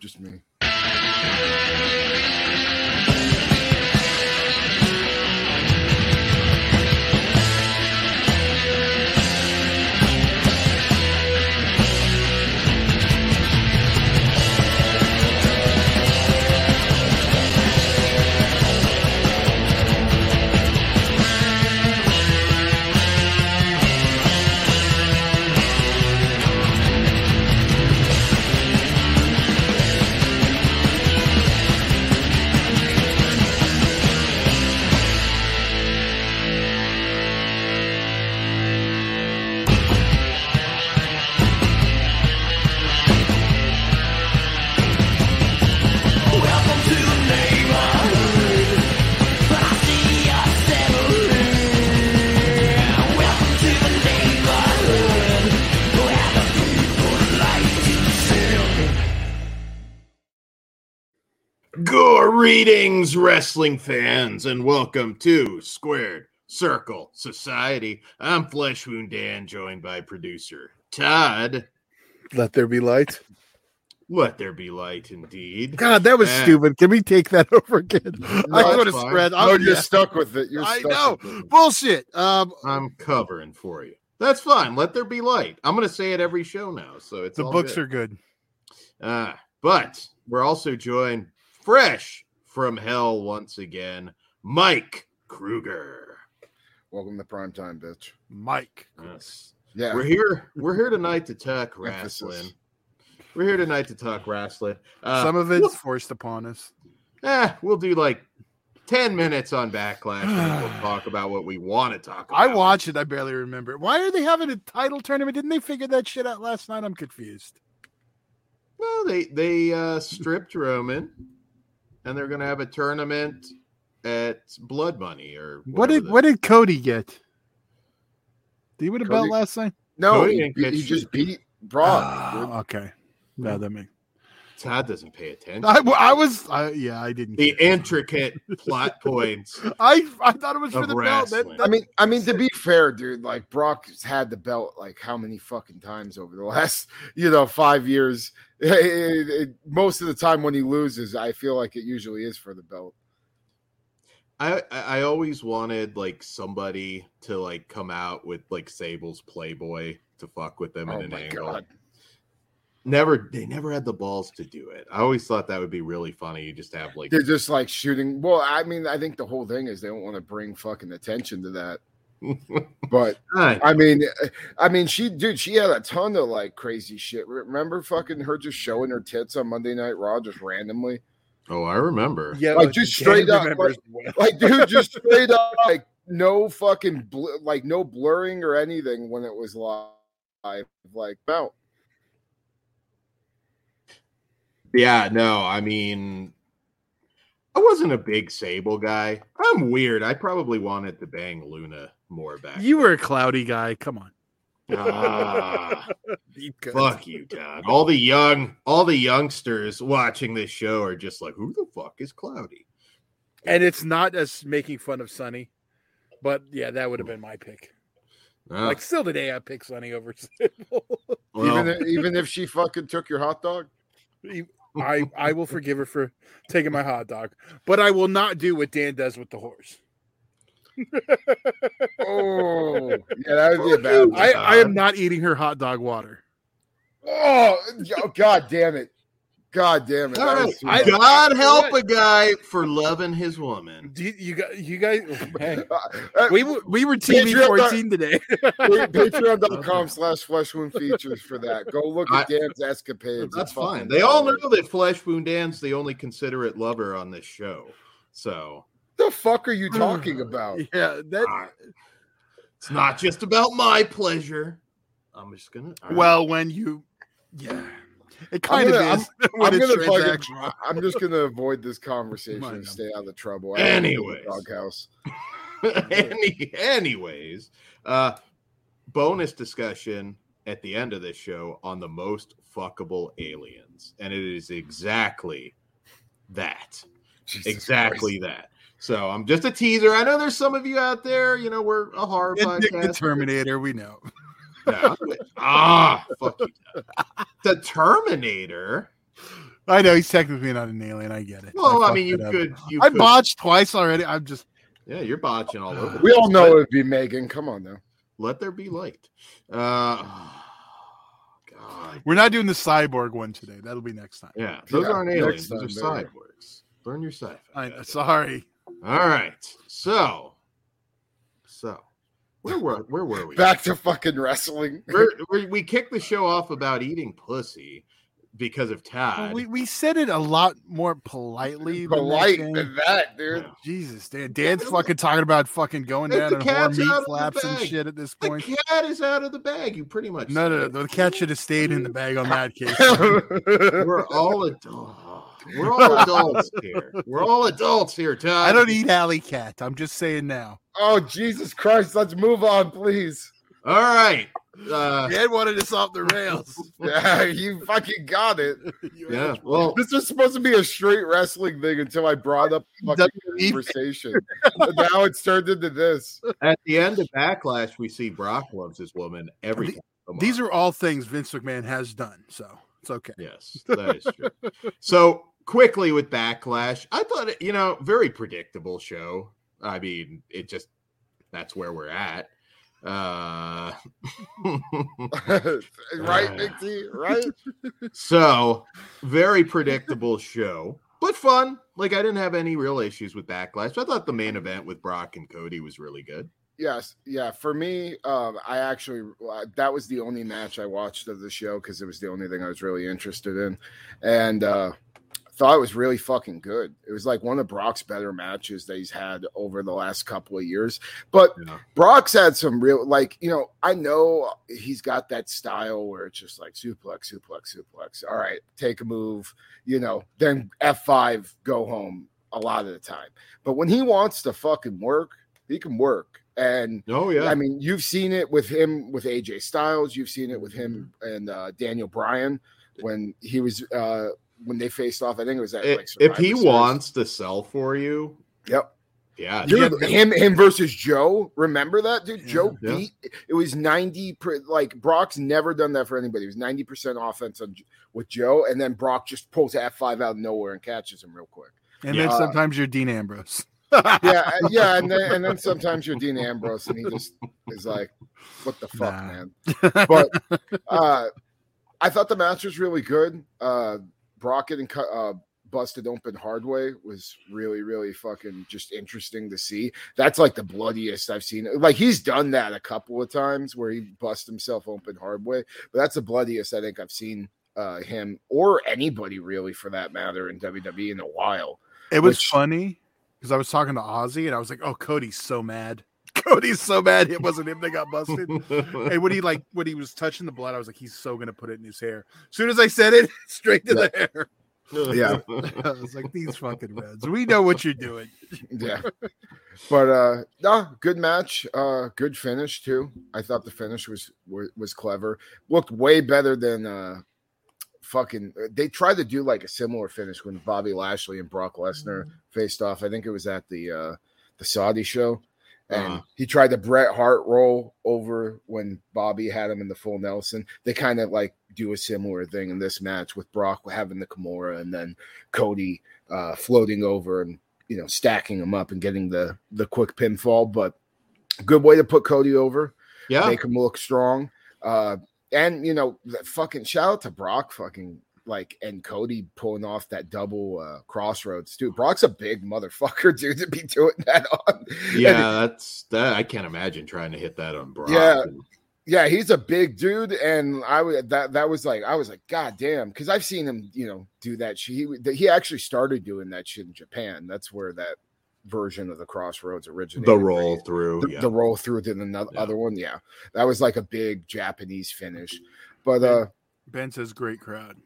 just me. Greetings, wrestling fans, and welcome to Squared Circle Society. I'm Flesh Wound Dan, joined by producer Todd. Let there be light. Let there be light, indeed. God, that was Yeah. stupid. Can we take that over again? I that's would have spread. No, I'm, you're yeah. stuck with it. You're I know. Bullshit. Um, I'm covering for you. That's fine. Let there be light. I'm going to say it every show now, so it's the all books good. are good. Uh, but we're also joined fresh from hell once again, Mike Kruger. Welcome to prime time, bitch. Mike. Yes. Yeah. We're here. We're here tonight to talk Emphasis. wrestling. We're here tonight to talk wrestling. Uh, Some of it's forced upon us. eh, we'll do like ten minutes on backlash, and then we'll talk about what we want to talk about. I watched it. I barely remember. Why are they having a title tournament? Didn't they figure that shit out last night? I'm confused. Well, they they uh, stripped Roman, and they're going to have a tournament at Blood Money or What did what did Cody get? Did he win a belt last night? no, Cody he, didn't he just beat Brock. Ah, okay. No, that makes. Todd doesn't pay attention. I, I was. I, yeah, I didn't. the intricate plot points. I I thought it was for of the belt. That- that- I mean, I mean to be fair, dude, like Brock's had the belt like how many fucking times over the last, you know, five years. It- it- most of the time when he loses, I feel like it usually is for the belt. I I I always wanted like somebody to like come out with like Sable's Playboy to fuck with them Oh in an my angle. god. Never, they never had the balls to do it. I always thought that would be really funny. You just have like, They're just like shooting. Well, I mean, I think the whole thing is they don't want to bring fucking attention to that. But I- I mean, I mean, she, dude, she had a ton of like crazy shit. Remember, fucking her just showing her tits on Monday Night Raw just randomly. oh, I remember. yeah, like, just straight up, remembers well. Like, dude, just straight up, like no fucking, bl- like no blurring or anything when it was live. Like, no, Yeah, no, I mean, I wasn't a big Sable guy. I'm weird. I probably wanted to bang Luna more back. You were a cloudy guy. Come on. ah, fuck you, Todd. All the young, all the youngsters watching this show are just like, who the fuck is Cloudy? And it's not us making fun of Sunny, but yeah, that would have been my pick. Ah, Like still today, I pick Sunny over Sable. well, even if, even if she fucking took your hot dog. I I will forgive her for taking my hot dog, but I will not do what Dan does with the horse. Oh, yeah, that would be a bad. one. I, I am not eating her hot dog water. Oh, oh, god damn it! God damn it! That right. is too I- God help a guy for loving his woman. Do you, you got you guys? Hey, Uh, we were we were TV Patreon- fourteen today. Patreon.com slash flesh wound features for that. Go look at I- Dan's escapades. That's fine. They all know that Flesh Wound Dan's the only considerate lover on this show. So The fuck are you talking about? yeah, that it's not just about my pleasure. I'm just gonna. all right. well when you yeah, it I'm kind gonna- of is when I'm gonna fucking. I'm just gonna avoid this conversation and stay out of trouble. I don't live in a Anyways. doghouse. Any, anyways, uh, bonus discussion at the end of this show on the most fuckable aliens, and it is exactly that. Jesus exactly that. So I'm just a teaser. I know there's some of you out there. You know, we're a horror Nick the. Terminator, we know. Yeah. ah, fuck you. The Terminator. I know he's technically not an alien. I get it. Well, I, fucked mean, you could. You I could, botched twice already. I'm just Yeah, you're botching all over. the We all know Let- it would be Megan. Come on now. Let there be light. Uh, God. we're not doing the cyborg one today. That'll be next time. Yeah, those Yeah, aren't next aliens. Those are time, maybe. cyborgs. Learn your sci-fi. I, guys. sorry. All right. So, so where were where were we? Back to fucking wrestling. We're, we we kicked the show off about eating pussy because of Todd. Well, we, we said it a lot more politely. than that, Polite Dan. than that, dude. Yeah. Jesus, Dan. Dan's fucking talking about fucking going down and whore cat's meat out of the flaps and shit at this point. The cat is out of the bag. You pretty much No, no, said no. The cat should have stayed in the bag on that case. We're all adults. We're all adults here. We're all adults here, Todd. I don't eat alley cat. I'm just saying now. oh Jesus Christ! Let's move on, please. All right. Uh, Dan wanted us off the rails. Yeah, you fucking got it. yeah. Well, This was supposed to be a straight wrestling thing until I brought up fucking conversation. Now it's turned into this. at the end of Backlash, we see Brock loves his woman every The- time. These are all things Vince McMahon has done, so it's okay. Yes, that is true. so quickly with Backlash, I thought it, you know, very predictable show. I mean, it just that's where we're at. Uh right, Big T? Right? so very predictable show, but fun. Like I didn't have any real issues with Backlash. I thought the main event with Brock and Cody was really good. Yes, yeah. For me, um, I actually uh, that was the only match I watched of the show because it was the only thing I was really interested in, and uh, thought it was really fucking good. It was like one of Brock's better matches that he's had over the last couple of years. But know? Brock's had some real, like you know, I know he's got that style where it's just like suplex, suplex, suplex. All right, take a move, you know, then F five, go home. A lot of the time, but when he wants to fucking work, he can work. And Oh yeah. I mean, you've seen it with him with AJ Styles. You've seen it with him and uh, Daniel Bryan when he was uh, when they faced off. I think it was at if, like if he Series. wants to sell for you, Yep. yeah, Dude, him him versus Joe. Remember that, dude? Yeah. Joe Yeah. beat. It was ninety. Like Brock's never done that for anybody. It was ninety percent offense on, with Joe, and then Brock just pulls F five out of nowhere and catches him real quick. And Yeah. then sometimes you're Dean Ambrose. Yeah, uh, yeah, and then and then sometimes you're Dean Ambrose, and he just is like, "What the fuck, Nah. man?" But uh, I thought the match was really good. Uh, Brock and cut, uh, busted open hard way was really, really fucking just interesting to see. That's like the bloodiest I've seen. Like he's done that a couple of times where he bust himself open hard way, but that's the bloodiest I think I've seen uh, him or anybody really for that matter in WWE in a while. It was Which- funny because I was talking to Ozzy and I was like, "Oh, Cody's so mad. Cody's so mad. It wasn't him that got busted." and when he like when he was touching the blood, I was like, "He's so gonna put it in his hair." As soon as I said it, straight to the hair. Yeah. I was like, "These fucking reds. We know what you're doing." yeah but uh no good match uh good finish too i thought the finish was was, was clever looked way better than uh fucking they tried to do like a similar finish when bobby lashley and brock lesnar faced off i think it was at the uh the saudi show and Uh-huh. he tried the Bret Hart roll over when Bobby had him in the full Nelson. They kind of like do a similar thing in this match with Brock having the Kimura and then Cody uh, floating over and you know stacking him up and getting the the quick pinfall. But good way to put Cody over, yeah. make him look strong. Uh, and you know, fucking shout out to Brock, fucking like and Cody pulling off that double uh, crossroads, dude. Brock's a big motherfucker, dude, to be doing that on. Yeah, that's that. I can't imagine trying to hit that on Brock. Yeah. Yeah, he's a big dude, and I would that that was like I was like, God damn, because I've seen him, you know, do that. shit. He he actually started doing that shit in Japan. That's where that version of the crossroads originated. the roll through. the, yeah. the roll through to the Yeah. other one. Yeah, that was like a big Japanese finish. But uh, Ben says, "Great crowd."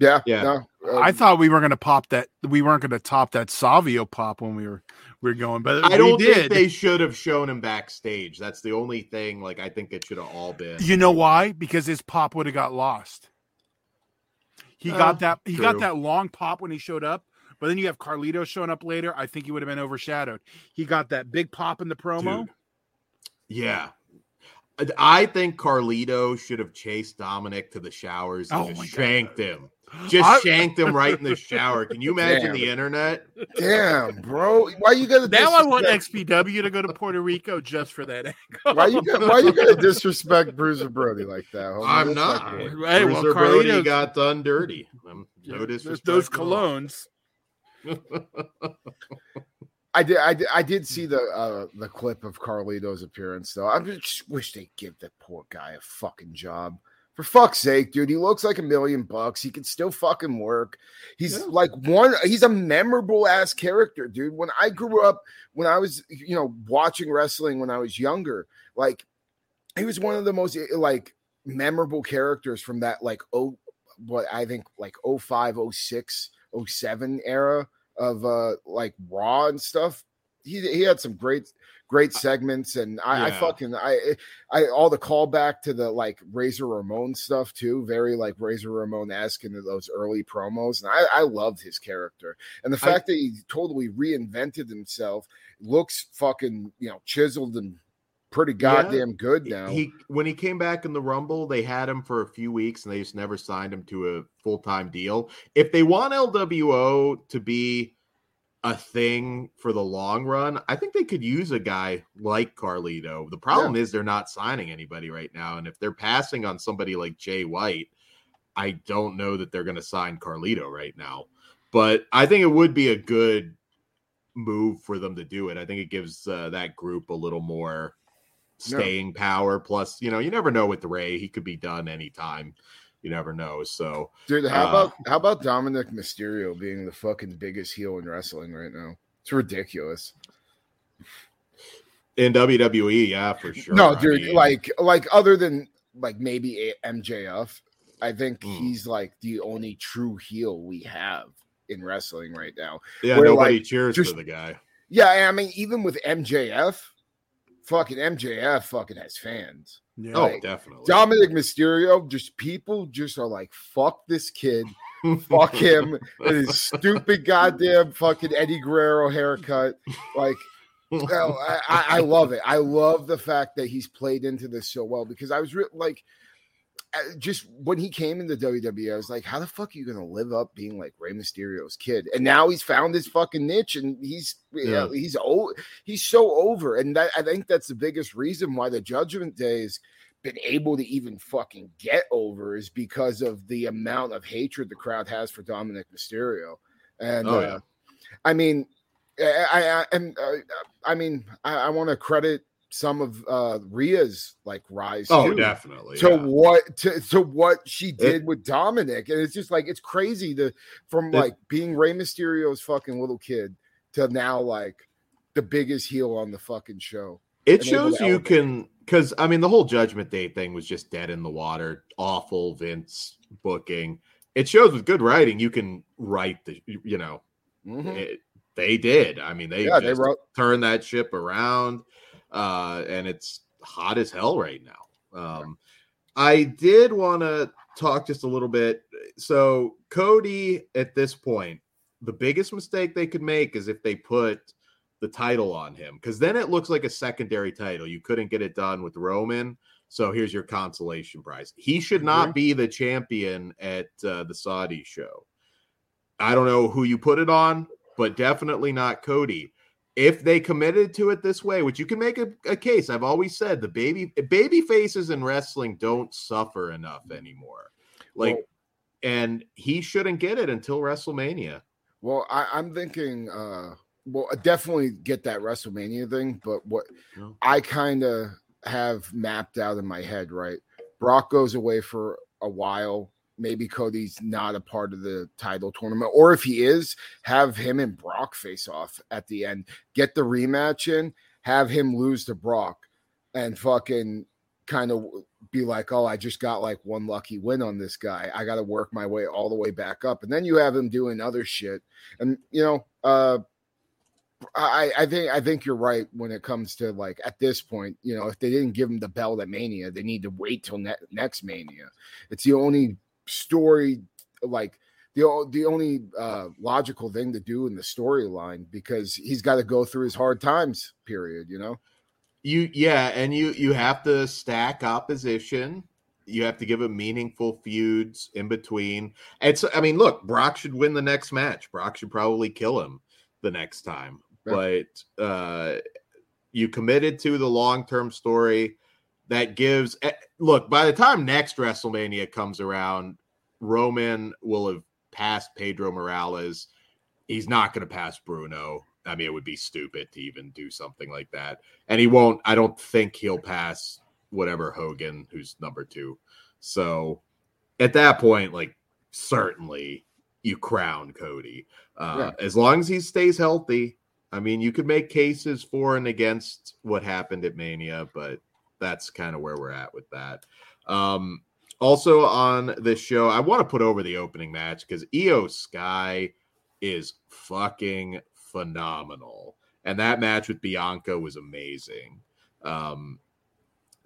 yeah, Yeah. no, uh, I thought we were gonna pop that. We weren't gonna top that Savio pop when we were we were going, but I don't did. think they should have shown him backstage. That's the only thing. Like I think it should have all been. You know why? Because his pop would have got lost. He Uh, got that he got that long pop when he showed up, but then you have Carlito showing up later. I think he would have been overshadowed. He got that big pop in the promo. Dude. Yeah. I- I think Carlito should have chased Dominic to the showers and Oh just my God. shanked him. just I- shanked him right in the shower. Can you imagine Damn. the internet? Damn, bro. Why are you gonna Now I want XPW to go to Puerto Rico just for that angle. Why you gonna, why you gonna disrespect Bruiser Brody like that? homie? I'm That's not. cool. Right, well, Bruiser Brody got done dirty. No Those- disrespect. Those at all. colognes. I did, I did, I did see the uh, the clip of Carlito's appearance though. I just wish they'd give that poor guy a fucking job. For fuck's sake, dude, he looks like a million bucks. He can still fucking work. He's Yeah. like one. He's a memorable ass character, dude. When I grew up, when I was you know watching wrestling when I was younger, like he was one of the most eh, like memorable characters from that like oh what I think like 05, 06, 07 era of uh like Raw and stuff. He he had some great great segments and I, I fucking I I all the callback to the like Razor Ramon stuff too, very like Razor Ramon esque into those early promos. And I, I loved his character. And the I- fact that he totally reinvented himself, looks fucking, you know, chiseled and pretty Yeah. goddamn good now. He when he came back in the Rumble, they had him for a few weeks and they just never signed him to a full time deal. If they want LWO to be a thing for the long run, I think they could use a guy like Carlito. The problem is they're not signing anybody right now, and if they're passing on somebody like Jay White, I don't know that they're going to sign Carlito right now. But I think it would be a good move for them to do it. I think it gives uh, that group a little more Yeah. staying power. Plus, you know, you never know with Ray; he could be done anytime. You never know. So Dude, how Uh, about how about Dominic Mysterio being the fucking biggest heel in wrestling right now? It's ridiculous. in WWE, yeah, for sure. no, I dude, mean, like like other than like maybe MJF, I think Mm. he's like the only true heel we have in wrestling right now. yeah, where, nobody like, cheers just- for the guy. Yeah, I mean, even with MJF, fucking MJF fucking has fans. Yeah. Oh, like, definitely. Dominic Mysterio, just people just are like, fuck this kid, fuck him, and his stupid goddamn fucking Eddie Guerrero haircut. Like, well, I, I- I love it. I love the fact that he's played into this so well because I was re- like, just when he came into WWE, I was like, how the fuck are you gonna live up being like Rey Mysterio's kid? And now he's found his fucking niche, and he's yeah. Yeah. he's old, he's so over, and that I think that's the biggest reason why the Judgment Day has been able to even fucking get over is because of the amount of hatred the crowd has for Dominic Mysterio, and Oh, uh. I mean, I, I, I uh, I mean, I, I want to credit some of uh Rhea's like rise. oh, too, definitely. To yeah. what to, to what she did with Dominic, and it's just like it's crazy to from It- like being Rey Mysterio's fucking little kid to now like the biggest heel on the fucking show. It shows you can because I mean the whole Judgment Day thing was just dead in the water. Awful Vince booking. It shows with good writing you can write the you know Mhm. it, they did. I mean they Yeah, they wrote. turned that ship around, uh, and it's hot as hell right now. Um, I did want to talk just a little bit. So Cody, at this point, the biggest mistake they could make is if they put the title on him, because then it looks like a secondary title. You couldn't get it done with Roman. So here's your consolation prize. He should not be the champion at uh, the Saudi show. I don't know who you put it on, but definitely not Cody. If they committed to it this way, which you can make a, a case, I've always said the baby baby faces in wrestling don't suffer enough anymore. Like, Well- and he shouldn't get it until WrestleMania. Well, I, I'm thinking, uh, well, I definitely get that WrestleMania thing, but what Yeah. I kind of have mapped out in my head, right? Brock goes away for a while. Maybe Cody's not a part of the title tournament, or if he is, have him and Brock face off at the end. Get the rematch in, have him lose to Brock, and fucking kind of be like, oh, I just got like one lucky win on this guy. I got to work my way all the way back up. And then you have him doing other shit. And, you know, uh, I, I think I think you're right when it comes to like at this point, you know, if they didn't give him the belt at Mania, they need to wait till ne- next Mania. It's the only story, like the the only uh, logical thing to do in the storyline because he's got to go through his hard times. Period. You know. You yeah, and you you have to stack opposition You have to give him meaningful feuds in between. It's I mean, look, Brock should win the next match. Brock should probably kill him the next time. Yeah. But uh you committed to the long-term story that gives eh, look, by the time next WrestleMania comes around, Roman will have passed Pedro Morales. He's not going to pass Bruno. I mean, it would be stupid to even do something like that. And he won't, I don't think he'll pass whatever Hogan, who's number two. So at that point, like, certainly you crown Cody. Uh, As long as he stays healthy. I mean, you could make cases for and against what happened at Mania, but that's kind of where we're at with that. Um, also on this show, I want to put over the opening match because Iyo Sky is fucking phenomenal, and that match with Bianca was amazing. Um,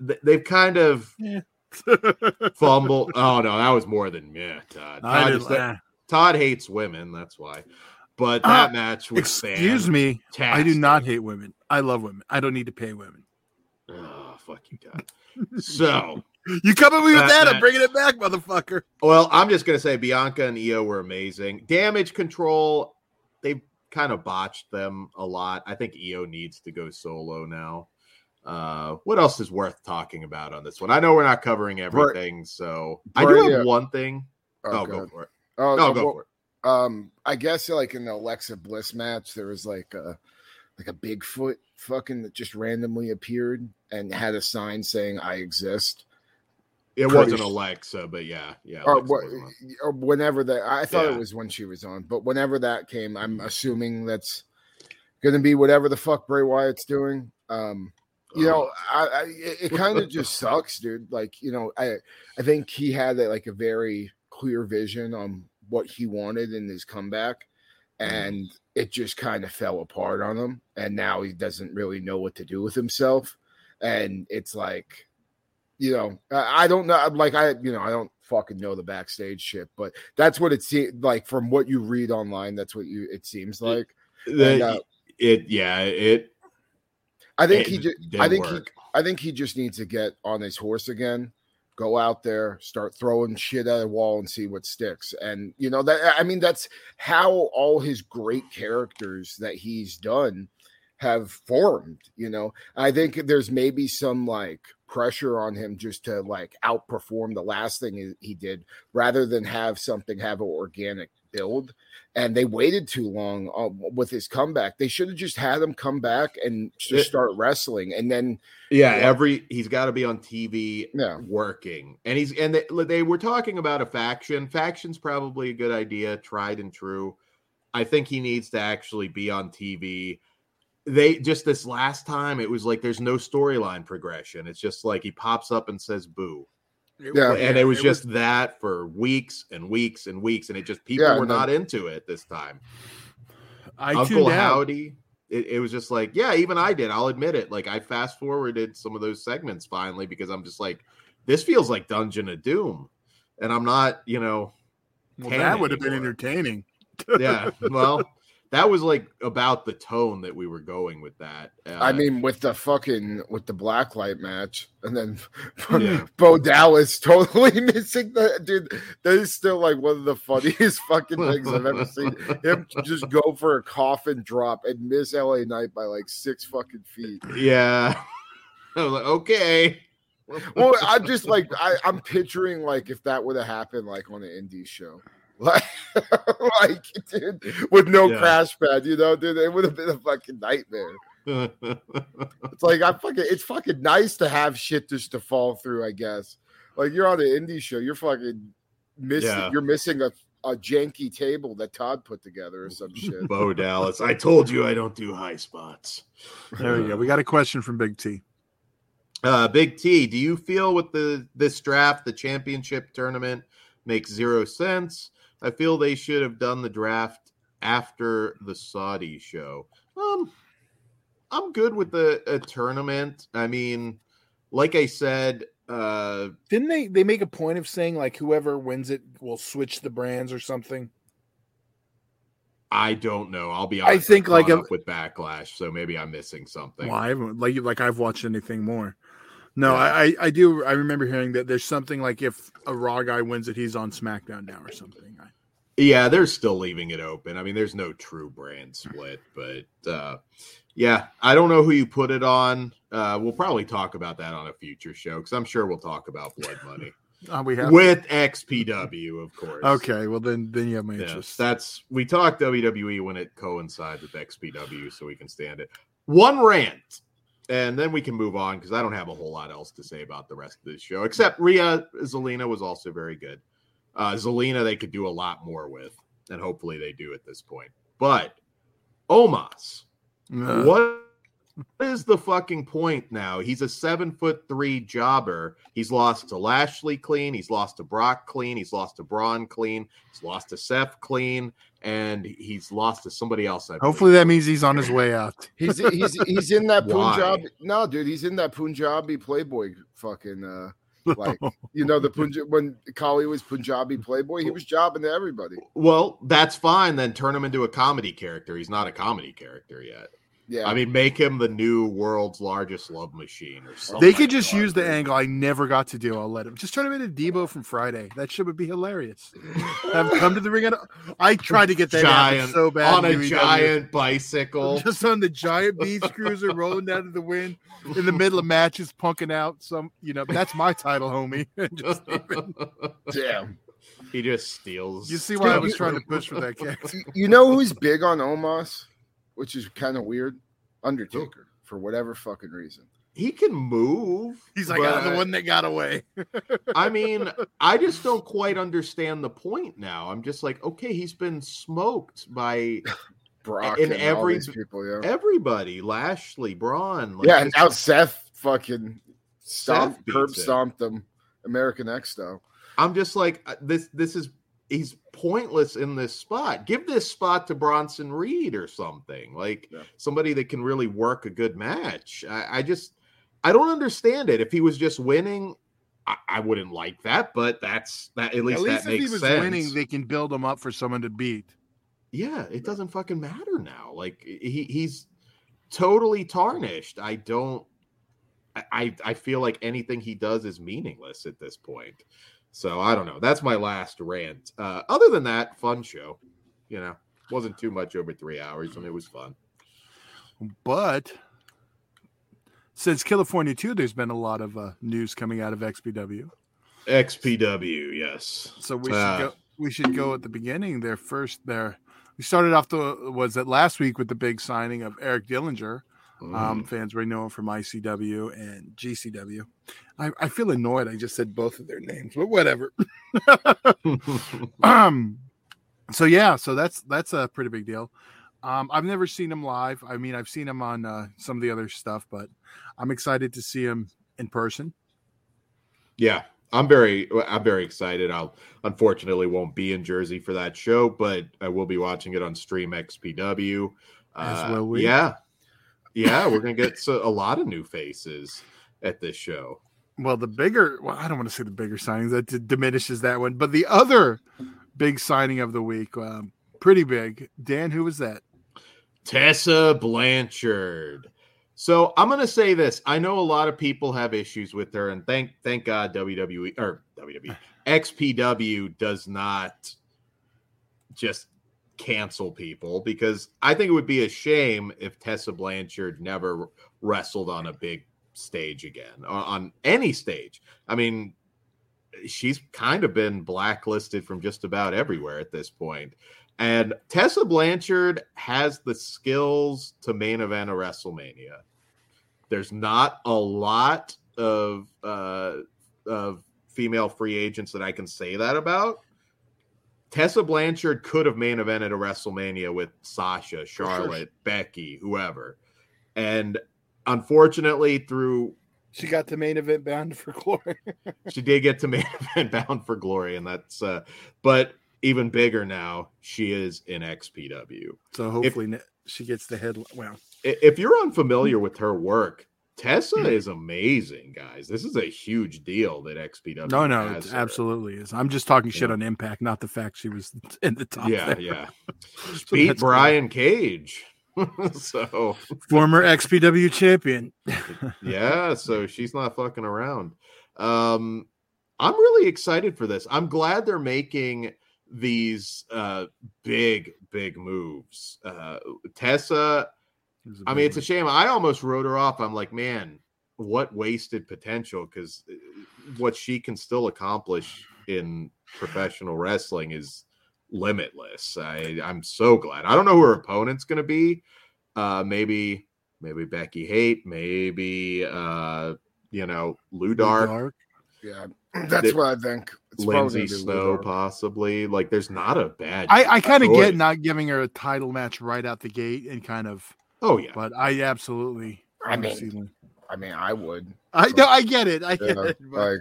th- they've kind of Yeah. fumbled. Oh no, that was more than me. Todd. Todd, just- uh, Todd hates women. That's why. But Uh, that match was excuse me. I do not hate women. I love women. I don't need to pay women. Oh, fuck you, Todd. so, You me with That- that, I'm bringing it back, motherfucker. well, I'm just gonna say Bianca and Iyo were amazing. Damage control, they've kind of botched them a lot. I think Iyo needs to go solo now. Uh, what else is worth talking about on this one? I know we're not covering everything, so I do have uh, one thing. Oh, Oh, go for it. Oh, No, uh, go well, for it. Um, I guess like in the Alexa Bliss match, there was like a like a Bigfoot fucking that just randomly appeared and had a sign saying "I exist." It Pretty wasn't Alexa, but yeah, yeah. Or, what, or whenever that, I thought Yeah. it was when she was on, but whenever that came, I'm assuming that's going to be whatever the fuck Bray Wyatt's doing. Um, you know, I, I it, it kind of just sucks, dude. Like, you know, I I think he had a, like a very clear vision on what he wanted in his comeback, and it just kind of fell apart on him. And now he doesn't really know what to do with himself. And it's like, you know, I don't know. Like, I, you know, I don't fucking know the backstage shit, but that's what it seems like from what you read online. That's what you it seems like. The- and, uh, it, yeah, it. I think it he just. I think he. I think he just needs to get on his horse again, go out there, start throwing shit at a wall and see what sticks. And you know that I mean that's how all his great characters that he's done have formed, you know. I think there's maybe some like pressure on him just to like outperform the last thing he, did rather than have something have an organic build and they waited too long uh, with his comeback. They should have just had him come back and just start wrestling, and then Yeah, Yeah. every he's got to be on TV Yeah. working, and he's and they, they were talking about a faction. Faction's probably a good idea, tried and true. I think he needs to actually be on TV. They just this last time, it was like there's no storyline progression. It's just like he pops up and says "boo," Yeah. and it was just that for weeks and weeks and weeks, and it just people Yeah, were then- not into it this time. I Uncle tuned out. Howdy. It, it was just like, yeah, even I did. I'll admit it. Like I fast forwarded some of those segments finally because I'm just like, this feels like Dungeon of Doom, and I'm not, you know, Well, that would have been entertaining. yeah. Well, that was like about the tone that we were going with that. Uh, I mean, with the fucking with the blacklight match, and then Yeah. Bo Dallas totally missing the dude. That is still like one of the funniest fucking things I've ever seen. Him just go for a coffin drop and miss LA Knight by like six fucking feet. yeah. I was like, okay. Well, I'm just like I, I'm picturing like if that would have happened like on an indie show. Like, like, dude, with no Yeah. crash pad, you know, dude, it would have been a fucking nightmare. It's like I fucking it's fucking nice to have shit just to fall through, I guess. Like you're on an indie show, you're fucking missing Yeah. you're missing a, a janky table that Todd put together or some shit. Bo Dallas. I told you I don't do high spots. There we go. We got a question from Big T. Uh, Big T, do you feel with the this draft, the championship tournament makes zero sense? I feel they should have done the draft after the Saudi show. Um, I'm good with the a tournament. I mean, like I said, uh, Didn't they they make a point of saying like whoever wins it will switch the brands or something? I don't know. I'll be I honest. think, I'm like, a- up with backlash, so maybe I'm missing something. Well, I haven't like like I've watched anything more. No. I, I I do. I remember hearing that there's something like if a Raw guy wins it, he's on SmackDown now or something. Yeah, they're still leaving it open. I mean, there's no true brand split, but uh, yeah, I don't know who you put it on. Uh, we'll probably talk about that on a future show because I'm sure we'll talk about Blood Money Oh, we have. with XPW, of course. Okay, well then then you have my Yeah, interest. that's we talk WWE when it coincides with XPW, so we can stand it. One rant, and then we can move on because I don't have a whole lot else to say about the rest of this show. Except Rhea Zelina was also very good. Uh, Zelina they could do a lot more with, and hopefully they do at this point. But Omos, Uh, what is the fucking point now? He's a seven foot three jobber. He's lost to Lashley clean. He's lost to Brock clean. He's lost to Braun clean. He's lost to Seth clean, and he's lost to somebody else. I Hopefully that means he's on his way out. He's he's he's in that Why? Punjabi. No, dude, he's in that Punjabi Playboy fucking uh like you know the Punjab when Khali was Punjabi Playboy, he was jobbing to everybody. Well, that's fine. Then turn him into a comedy character. He's not a comedy character yet. Yeah, I mean, make him the new world's largest love machine or oh something. They could just use the angle I never got to do. I'll let him just turn him into Deebo from Friday. That shit would be hilarious. Have come to the ring. And, I tried to get that giant so bad on a WWE. giant bicycle. just on the giant beach cruiser rolling down to the wind in the middle of matches, punking out some. You know, that's my title, homie. just damn. he just steals. you see why I was trying to push for that character. You- You know who's big on Omos, which is kind of weird. Undertaker for whatever fucking reason. he can move. He's like, the one that got away. I mean, I just don't quite understand the point now. I'm just like, okay, he's been smoked by Brock In and all every- these people, yeah, everybody, Lashley, Braun. Like, yeah. And just- now Seth fucking stomped, Seth curb stomped them. American X though. I'm just like, uh, this. This is he's pointless in this spot. Give this spot to Bronson Reed or something like Yeah. somebody that can really work a good match. I, I just, I don't understand it. If he was just winning. I, I wouldn't like that, but that's that. At least, At least that if he was sense. winning, they can build him up for someone to beat. yeah, it doesn't fucking matter now. Like he he's totally tarnished. I don't I I feel like anything he does is meaningless at this point. So I don't know. That's my last rant. Uh other than that, fun show. You know, wasn't too much over three hours and it was fun. But since California 2, there's been a lot of uh, news coming out of XPW. XPW, yes. So we should Ah. go. We should go at the beginning. Their first, their we started off the was it last week with the big signing of Eric Dillinger. Um, Mm. fans already know him from ICW and GCW. I, I feel annoyed. I just said both of their names, but whatever. um, so yeah, so that's that's a pretty big deal. Um, I've never seen him live. I mean, I've seen him on uh, some of the other stuff, but I'm excited to see him in person. Yeah, I'm very I'm very excited. I'll unfortunately won't be in Jersey for that show, but I will be watching it on Stream XPW. As Uh, will we. Yeah, yeah, we're gonna get so, a lot of new faces at this show. Well, the bigger, well, I don't want to say the bigger signing that d- diminishes that one, but the other big signing of the week, um, pretty big. Dan, who was that? Tessa Blanchard. So I'm gonna say this. I know a lot of people have issues with her, and thank thank God WWE or WWE XPW does not just cancel people because I think it would be a shame if Tessa Blanchard never wrestled on a big stage again on any stage. I mean, she's kind of been blacklisted from just about everywhere at this point. And Tessa Blanchard has the skills to main event a WrestleMania. There's not a lot of uh, of female free agents that I can say that about. Tessa Blanchard could have main evented a WrestleMania with Sasha, Charlotte, Becky, whoever. And unfortunately, through She got the main event bound for glory. she did get to main event bound for glory, and that's uh but even bigger now, she is in XPW. so hopefully ne- she gets the headline. Well, If you're unfamiliar with her work, Tessa is amazing, guys. This is a huge deal that XPW. no, no, it absolutely is. I'm just talking shit Yeah. on Impact, not the fact she was in the top. Yeah, there. yeah. So Beat that's cool. Brian Cage. so Former XPW champion. yeah, so she's not fucking around. Um, I'm really excited for this. I'm glad they're making these uh big, big moves. Uh Tessa, I mean, it's a shame. I almost wrote her off. I'm like, man, what wasted potential because what she can still accomplish in professional wrestling is limitless. I, I'm so glad. I don't know who her opponent's going to be. Uh, maybe maybe Becky Hate, maybe uh, you know Lou Dark, Dark. Yeah, that's Did- what I think. It's Lindsay Snow, Lou possibly. Like, there's not a bad. I, I kind of get not giving her a title match right out the gate and kind of, Oh yeah, but I absolutely. I mean, see Lin- I mean, I would. I know. I get it. I get know, it. But like,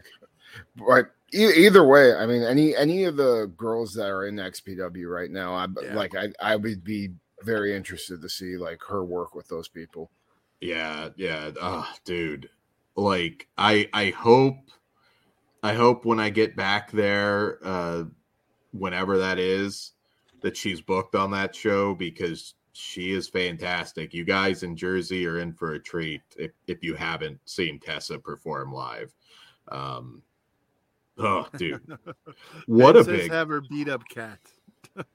but e- either way, I mean, any any of the girls that are in XPW right now, I Yeah. like, I I would be very interested to see like her work with those people. Yeah, yeah. Oh, dude. Like I I hope I hope when I get back there, uh whenever that is, that she's booked on that show because she is fantastic. You guys in Jersey are in for a treat if, if you haven't seen Tessa perform live. Um oh dude. What Ben a big have her beat up cat.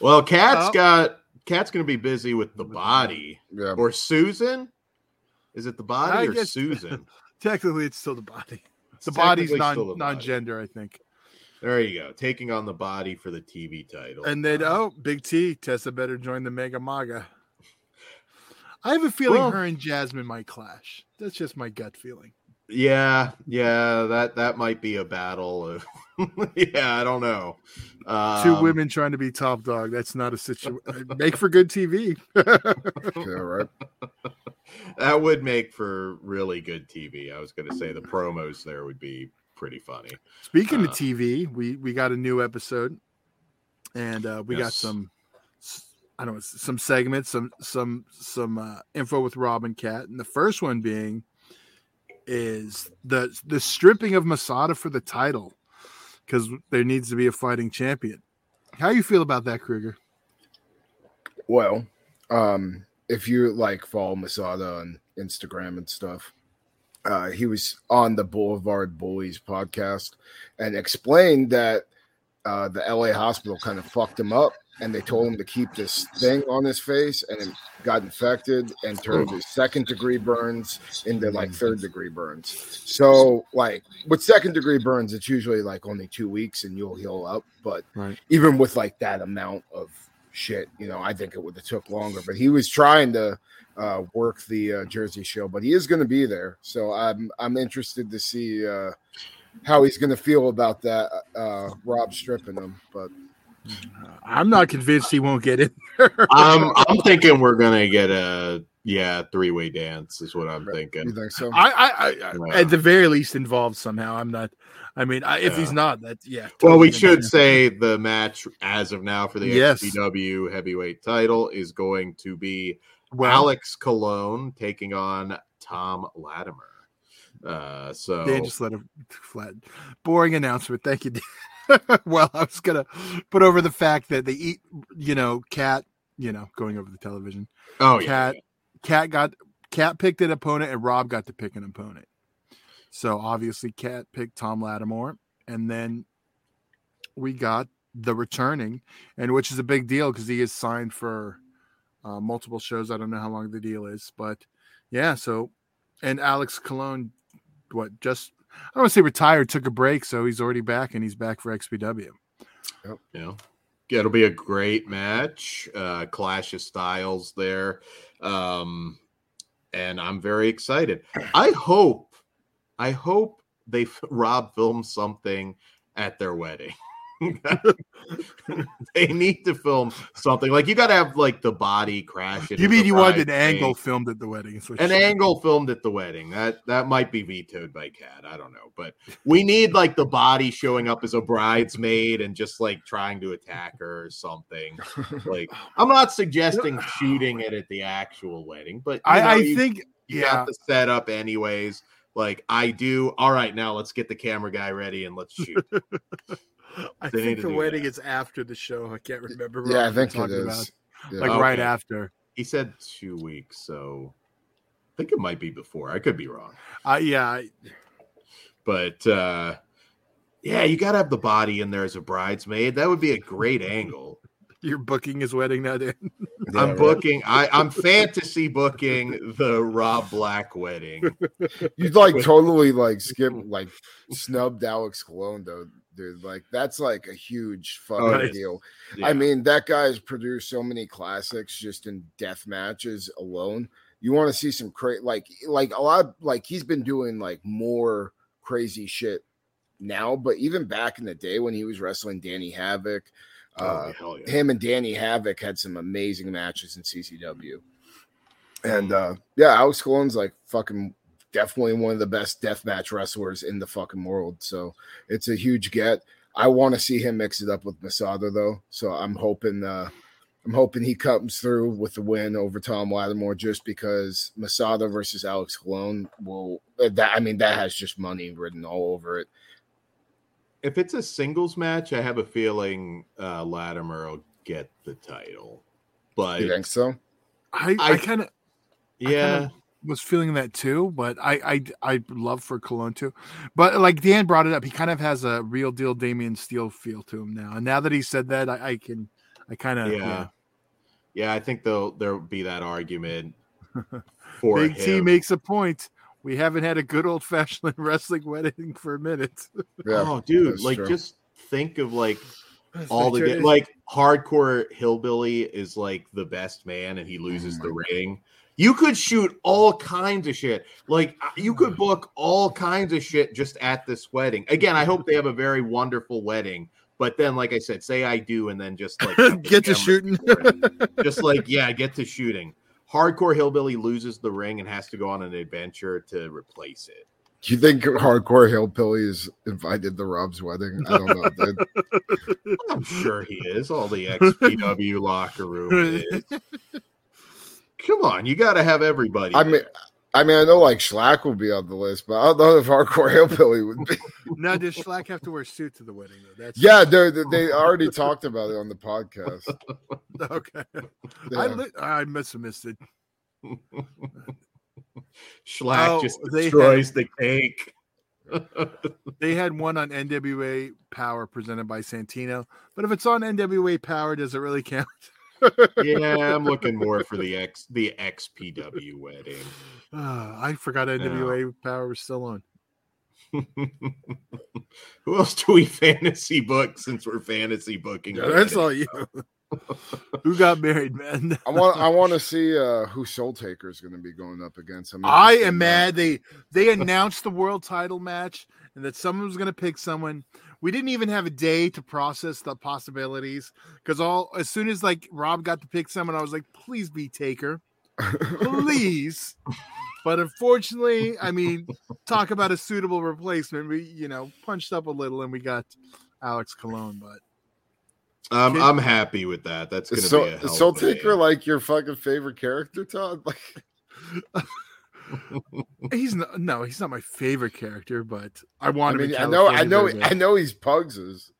well Kat's Oh. got cat's gonna be busy with the body. Yeah, Or Susan? Is it the body I or guess- Susan? Technically, it's still the body. The body's non the body. non-gender, I think. There you go. Taking on the body for the TV title. And then oh, Big T, Tessa better join the Mega Maga. I have a feeling Well- her and Jasmine might clash. That's just my gut feeling. yeah, yeah, that that might be a battle of yeah, I don't know. Two Um, women trying to be top dog. That's not a situation. Make for good TV. yeah, right. that would make for really good TV. I was gonna say the promos there would be pretty funny. Speaking Uh, of TV, we we got a new episode, and uh, we got some. I don't know some segments, some some some uh, info with Rob and Cat, and the first one being is the the stripping of Masada for the title because there needs to be a fighting champion. How you feel about that, Kruger? Well, um, if you like follow Masada on Instagram and stuff, uh, he was on the Boulevard Bullies podcast and explained that uh, the LA hospital kind of fucked him up, and they told him to keep this thing on his face, and it got infected and turned his second degree burns into like third degree burns. So, like with second degree burns, it's usually like only two weeks and you'll heal up, but Right. even with like that amount of shit, you know, I think it would have took longer. But he was trying to uh, work the uh, Jersey show, but he is going to be there, so I'm I'm interested to see uh, how he's going to feel about that. Uh, Rob stripping him, but I'm not convinced he won't get in. I'm I'm thinking we're gonna get a yeah three way dance is what I'm you thinking. think so? I, I, I, I Yeah. at the very least involved somehow. I'm not. I mean, I, if Yeah. he's not, that yeah. Well, we should say the match as of now for the Yes. XPW heavyweight title is going to be Well, Alex Colon taking on Tom Latimer. Uh, so they just let it flat. Boring announcement. Thank you. Well, I was gonna put over the fact that they eat, you know, cat, you know, going over the television. oh yeah, Cat, cat got cat picked an opponent, and Rob got to pick an opponent. So obviously, cat picked Tom Latimer, and then we got the returning, and which is a big deal because he is signed for uh, multiple shows. I don't know how long the deal is, but yeah. So, and Alex Colon, what just I don't want to say retired, took a break, so he's already back, and he's back for XPW. you know yeah, it'll be a great match uh clash of styles there um and i'm very excited i hope i hope they rob film something at their wedding they need to film something. Like you got to have like the body crashing. You mean you wanted an angle filmed at the wedding? an angle filmed at the wedding. That that might be vetoed by cat i don't know. But we need like the body showing up as a bridesmaid and just like trying to attack her or something. Like i'm not suggesting shooting it at the actual wedding but I, know, I you, think you yeah. got the setup anyways. Like i do. All right now let's get the camera guy ready and let's shoot I They think the wedding that. is after the show. I can't remember. what yeah, I think it talked about. Yeah. Like right Okay. after. he said two weeks, so I think it might be before. I could be wrong, Uh, yeah, I- but uh, yeah, you got to have the body in there as a bridesmaid. That would be a great angle. you're booking his wedding now, Dan. Yeah, I'm right. booking. I, I'm fantasy booking the Rob Black wedding. You'd like totally like skip like snubbed Alex Colon though, dude. Like that's like a huge fucking Right. deal. Yeah. I mean, that guy's produced so many classics just in death matches alone. You want to see some crazy, like, like a lot, like he's been doing like more crazy shit now, but even back in the day when he was wrestling Danny Havoc, Oh, uh, hell yeah. him and Danny Havoc had some amazing matches in CCW. And uh yeah, Alex Colon's like fucking definitely one of the best deathmatch wrestlers in the fucking world. So it's a huge get. I want to see him mix it up with Masada though. So I'm hoping uh I'm hoping he comes through with the win over Tom Latimer just because Masada versus Alex Colon will that I mean that has just money written all over it. if it's a singles match, I have a feeling uh, Latimer will get the title. But You think so? I, I- I kind of yeah, was feeling that too, but I I I love for Colon too. But like Dan brought it up, he kind of has a real deal Damian Steele feel to him now. And now that he said that, I, I can I kind of yeah, yeah. yeah, I think there'll there'll be that argument for Big T makes a point. We haven't had a good old fashioned wrestling wedding for a minute. Yeah. oh, dude, like true. just think of like all the like hardcore hillbilly is like the best man, and he loses Oh the ring. You could shoot all kinds of shit. Like uh, you could book all kinds of shit just at this wedding. Again, I hope they have a very wonderful wedding. But then, like I said, say I do, and then just like Get to shooting. just like yeah, get to shooting. Hardcore hillbilly loses the ring and has to go on an adventure to replace it. Do you think hardcore hillbilly is invited to Rob's wedding? I don't know. dude. I'm sure he is. All the XPW locker room is. Come on, you got to have everybody. I mean. I mean, I know like Schlack will be on the list, but I don't know if hardcore hillbilly would be. now does Schlack have to wear a suit to the wedding though? That's Yeah, they they already talked about it on the podcast. okay. I Yeah. li- I must have missed it. Schlack Oh, just they destroys the cake. They had one on NWA Power presented by Santino, but if it's on NWA Power, does it really count? Yeah, I'm looking more for the X the XPW wedding. Ah, I forgot NWA Power was still on. Who else do we fantasy book since we're fantasy booking? Yeah, that's all you. Who got married, man? I want I want to see uh, who Soul Taker is going to be going up against. I'm I am in that. mad. They they announced the world title match and that someone was going to pick someone. We didn't even have a day to process the possibilities because all as soon as like Rob got to pick someone, I was like, please be Taker, please. but unfortunately, I mean, talk about a suitable replacement. We you know punched up a little and we got Alex Colon, but I'm Kid- I'm happy with that. That's gonna Is be a hell is Soul of a Taker like your fucking favorite character, Todd? Like, he's not, no, he's not my favorite character, but I I want him. mean, in I know, I know. I know he's Pugs's.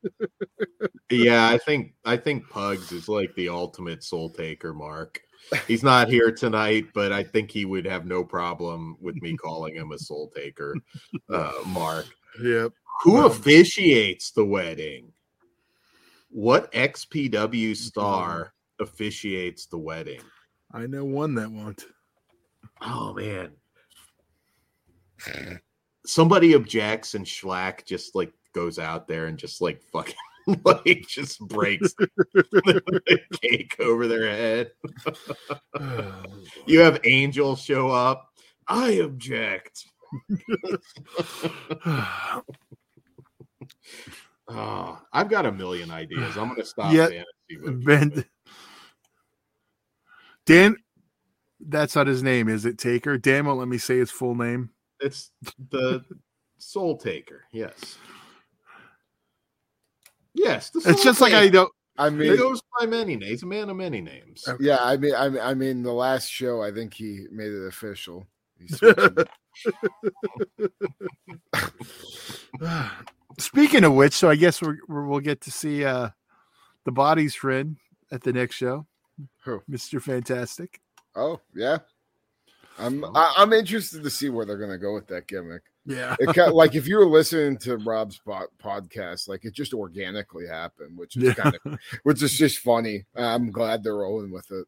Yeah, I think I think Pugs is like the ultimate soul taker, Mark. He's not here tonight, but I think he would have no problem with me calling him a soul taker, uh, Mark. Yep. Who Wow. officiates the wedding? What XPW star officiates the wedding? I know one that won't. Oh man. Somebody objects and Schlack just like goes out there and just like fucking like just breaks the cake over their head. You have Angel show up. I object. Oh, I've got a million ideas. I'm gonna stop Yeah, fantasy Ben, Dan, that's not his name, is it? Taker. Dan won't let me say his full name. It's the Soul Taker. Yes. Yes. The It's Soul just like I don't. I mean, He mean, goes by many names. He's a man of many names. Okay. yeah, I mean, I mean, I mean, the last show, I think he made it official. He. Speaking of which, so I guess we're, we're, we'll get to see uh the body's friend at the next show, Who? Mister Fantastic. Oh yeah, I'm I, I'm interested to see where they're gonna go with that gimmick. Yeah. It kind like if you were listening to Rob's po- podcast, like it just organically happened, which is Yeah. kind of which is just funny. I'm glad they're rolling with it.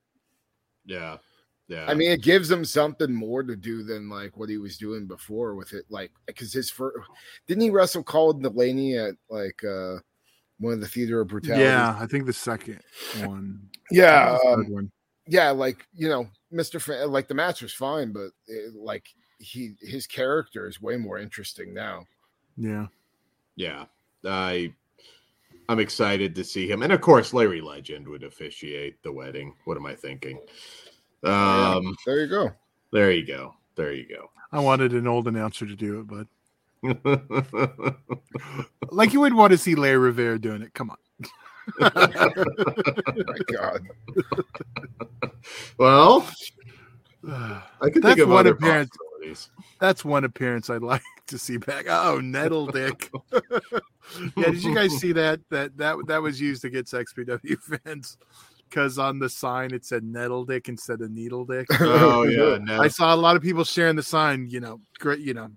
Yeah. Yeah. I mean, it gives him something more to do than like what he was doing before with it. Like, because his first didn't he wrestle called Delaney at like uh one of the theater of brutality? Yeah, I think the second one. yeah, um, one. yeah. Like you know, Mister, Fa- like the match was fine, but it, like he his character is way more interesting now. Yeah. yeah. I I'm excited to see him. And of course Larry Legend would officiate the wedding. What am I thinking? Yeah, Um there you go. there you go. There you go. I wanted an old announcer to do it, but like you would want to see Larry Rivera doing it. Come on. My God, well, I can That's think of one other appearance. That's one appearance I'd like to see back. Oh, Nettle Dick. yeah, did you guys see that? That that that was used against XPW fans because on the sign it said Nettle Dick instead of Needle Dick. Oh yeah, no. I saw a lot of people sharing the sign. You know, great. You know,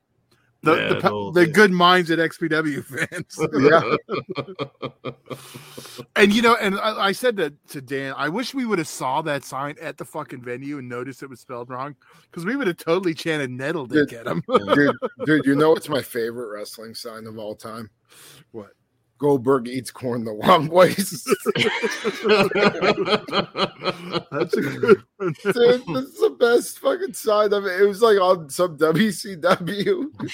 the the, the Dick. good minds at XPW fans. yeah. And you know, and I, I said that to Dan. I wish we would have saw that sign at the fucking venue and noticed it was spelled wrong because we would have totally chanted Nettle Dick at him. dude, dude. You know what's my favorite wrestling sign of all time? What? Goldberg eats corn the long ways. That's a good one. Dude, this is the best fucking sign of it. It was like on some WCW.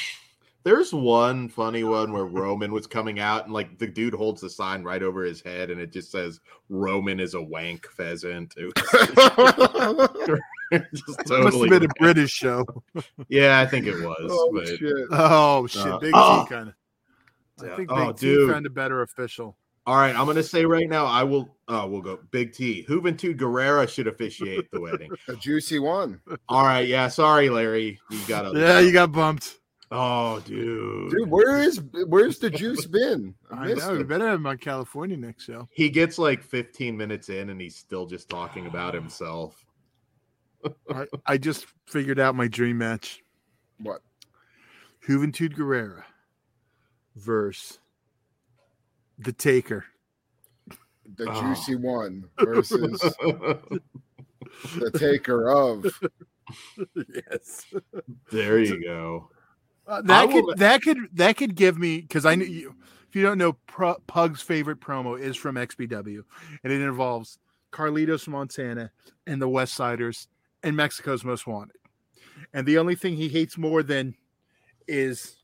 There's one funny one where Roman was coming out and like the dude holds the sign right over his head and it just says Roman is a wank pheasant. It was just Must totally have been a British show. Yeah, I think it was. oh but shit! Oh shit, Uh, Big oh. Kind of. Yeah. I think Oh, Big dude. T found a better official. all right, I'm gonna say right now, I will oh we'll go Big T. Juventud Guerrera should officiate the wedding. A juicy one, All right, yeah, sorry, Larry. You got a Yeah, you got bumped. Oh, dude. dude. Where is where's the juice been? I missed know. We better have him on California next show. He gets like 15 minutes in and he's still just talking about himself. I, I just figured out my dream match: What? Juventud Guerrera versus the Taker. The Oh. juicy one versus the taker of. yes. there you go. Uh, that I will- could that could that could give me because I know you. If you don't know, Pro, Pug's favorite promo is from XPW, and it involves Carlitos Montana and the West Siders and Mexico's Most Wanted. And the only thing he hates more than is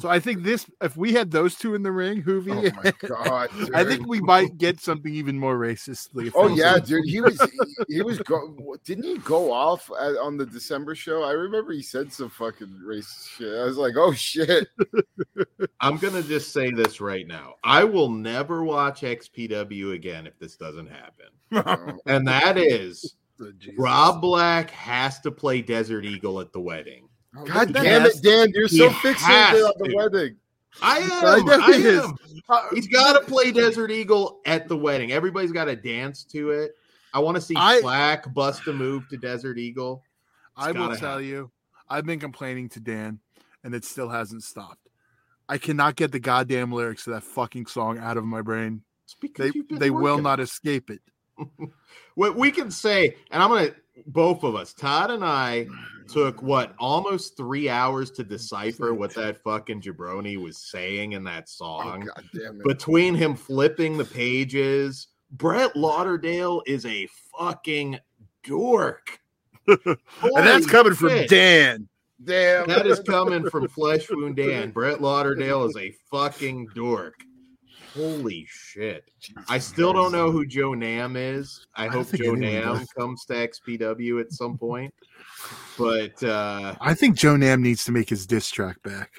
so I think this if we had those two in the ring, Oh Hoovy, my god! Dude. I think we might get something even more racistly. Oh yeah, offensive. dude. He was he, he was go. Didn't he go off at, on the December show? I remember he said some fucking racist shit. I was like, oh shit. I'm going to just say this right now. I will never watch XPW again if this doesn't happen. Oh, And that is Oh, Rob Black has to play Desert Eagle at the wedding. God damn it, Dan! You're he so fixated on the to. wedding. I I am. I, is. am. Uh, He's got to play Desert Eagle at the wedding. Everybody's got to dance to it. I want to see I- Black bust a move to Desert Eagle. It's I will gotta tell happen. you, I've been complaining to Dan, and it still hasn't stopped. I cannot get the goddamn lyrics to that fucking song out of my brain. They they will not escape it. What we can say, and I'm gonna both of us, Todd and I, took what almost three hours to decipher what that fucking jabroni was saying in that Oh song. god damn it! Between him flipping the pages, Brett Lauderdale is a fucking dork. and that's coming from shit. Dan. damn, That is coming from Flesh Wound Dan. Brett Lauderdale is a fucking dork. Holy shit. I still don't know who Joe Nam is. I, I hope Joe Nam does. comes to XPW at some point. But uh I think Joe Nam needs to make his diss track back.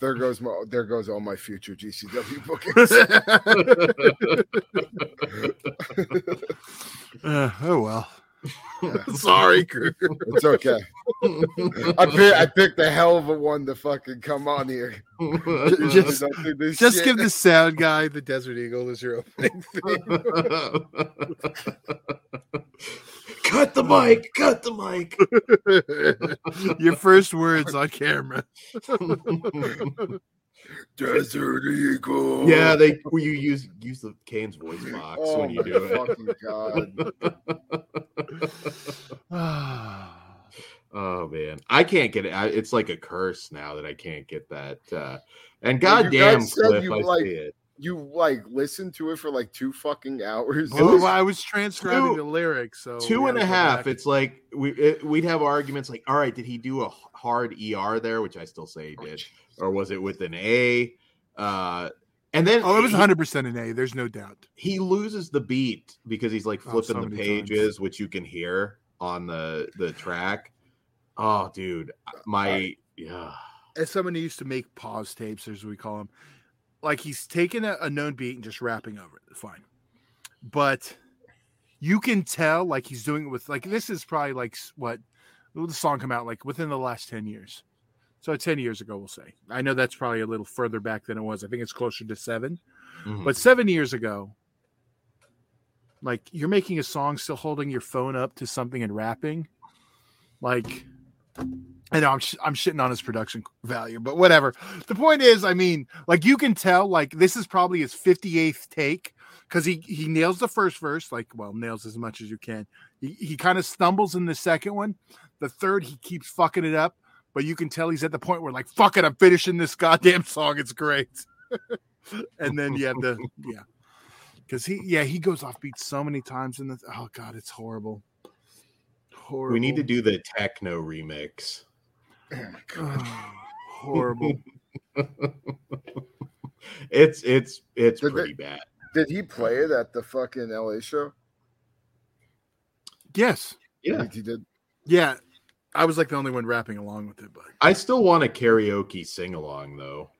There goes my there goes all my future GCW bookings. Uh, oh well. sorry, Kruger. it's okay. I picked I picked a hell of a one to fucking come on here. Just- Don't do this Just shit. give the sound guy the Desert Eagle as your opening theme. cut the mic, cut the mic. Your first words on camera. Desert Eagle. yeah, they well, you use use the Kane's voice box Oh when you do it. fucking god. Oh man, I can't get it. I, it's like a curse now that I can't get that. Uh, and goddamn, Cliff, you I like- see it. You like listened to it for like two fucking hours. Well, was I was transcribing two- the lyrics, so Two we and a gotta go half. back. It's like we it, we'd have arguments like, all right, did he do a hard er there, which I still say he did, or was it with an a? Uh, and then Oh, it was 100 percent an A. There's no doubt. he loses the beat because he's like Oh, flipping so the many pages, which you can hear on the the track. Oh, dude, my yeah. As someone who used to make pause tapes, as we call them, like he's taking a, a known beat and just rapping over it. Fine, but you can tell like he's doing it with like this is probably like what the song come out like within the last 10 years. So 10 years ago, we'll say. I know that's probably a little further back than it was. I think it's closer to seven. Mhm. But seven years ago, like you're making a song still holding your phone up to something and rapping, like I know I'm sh- I'm shitting on his production value, but whatever. The point is, I mean, like you can tell, like this is probably his 58th take because he he nails the first verse, like well, nails as much as you can. He he kind of stumbles in the second one. The third, he keeps fucking it up, but you can tell he's at the point where like, fuck it, I'm finishing this goddamn song. It's great. and then you have the yeah, because he yeah he goes off beat so many times in the oh god, it's horrible. Horrible. we need to do the techno remix. Oh, horrible. It's it's it's Did they- pretty bad. Did he play it at the fucking LA show? yes. Yeah, He did. Yeah. I was like the only one rapping along with it, but I still want a karaoke sing along though.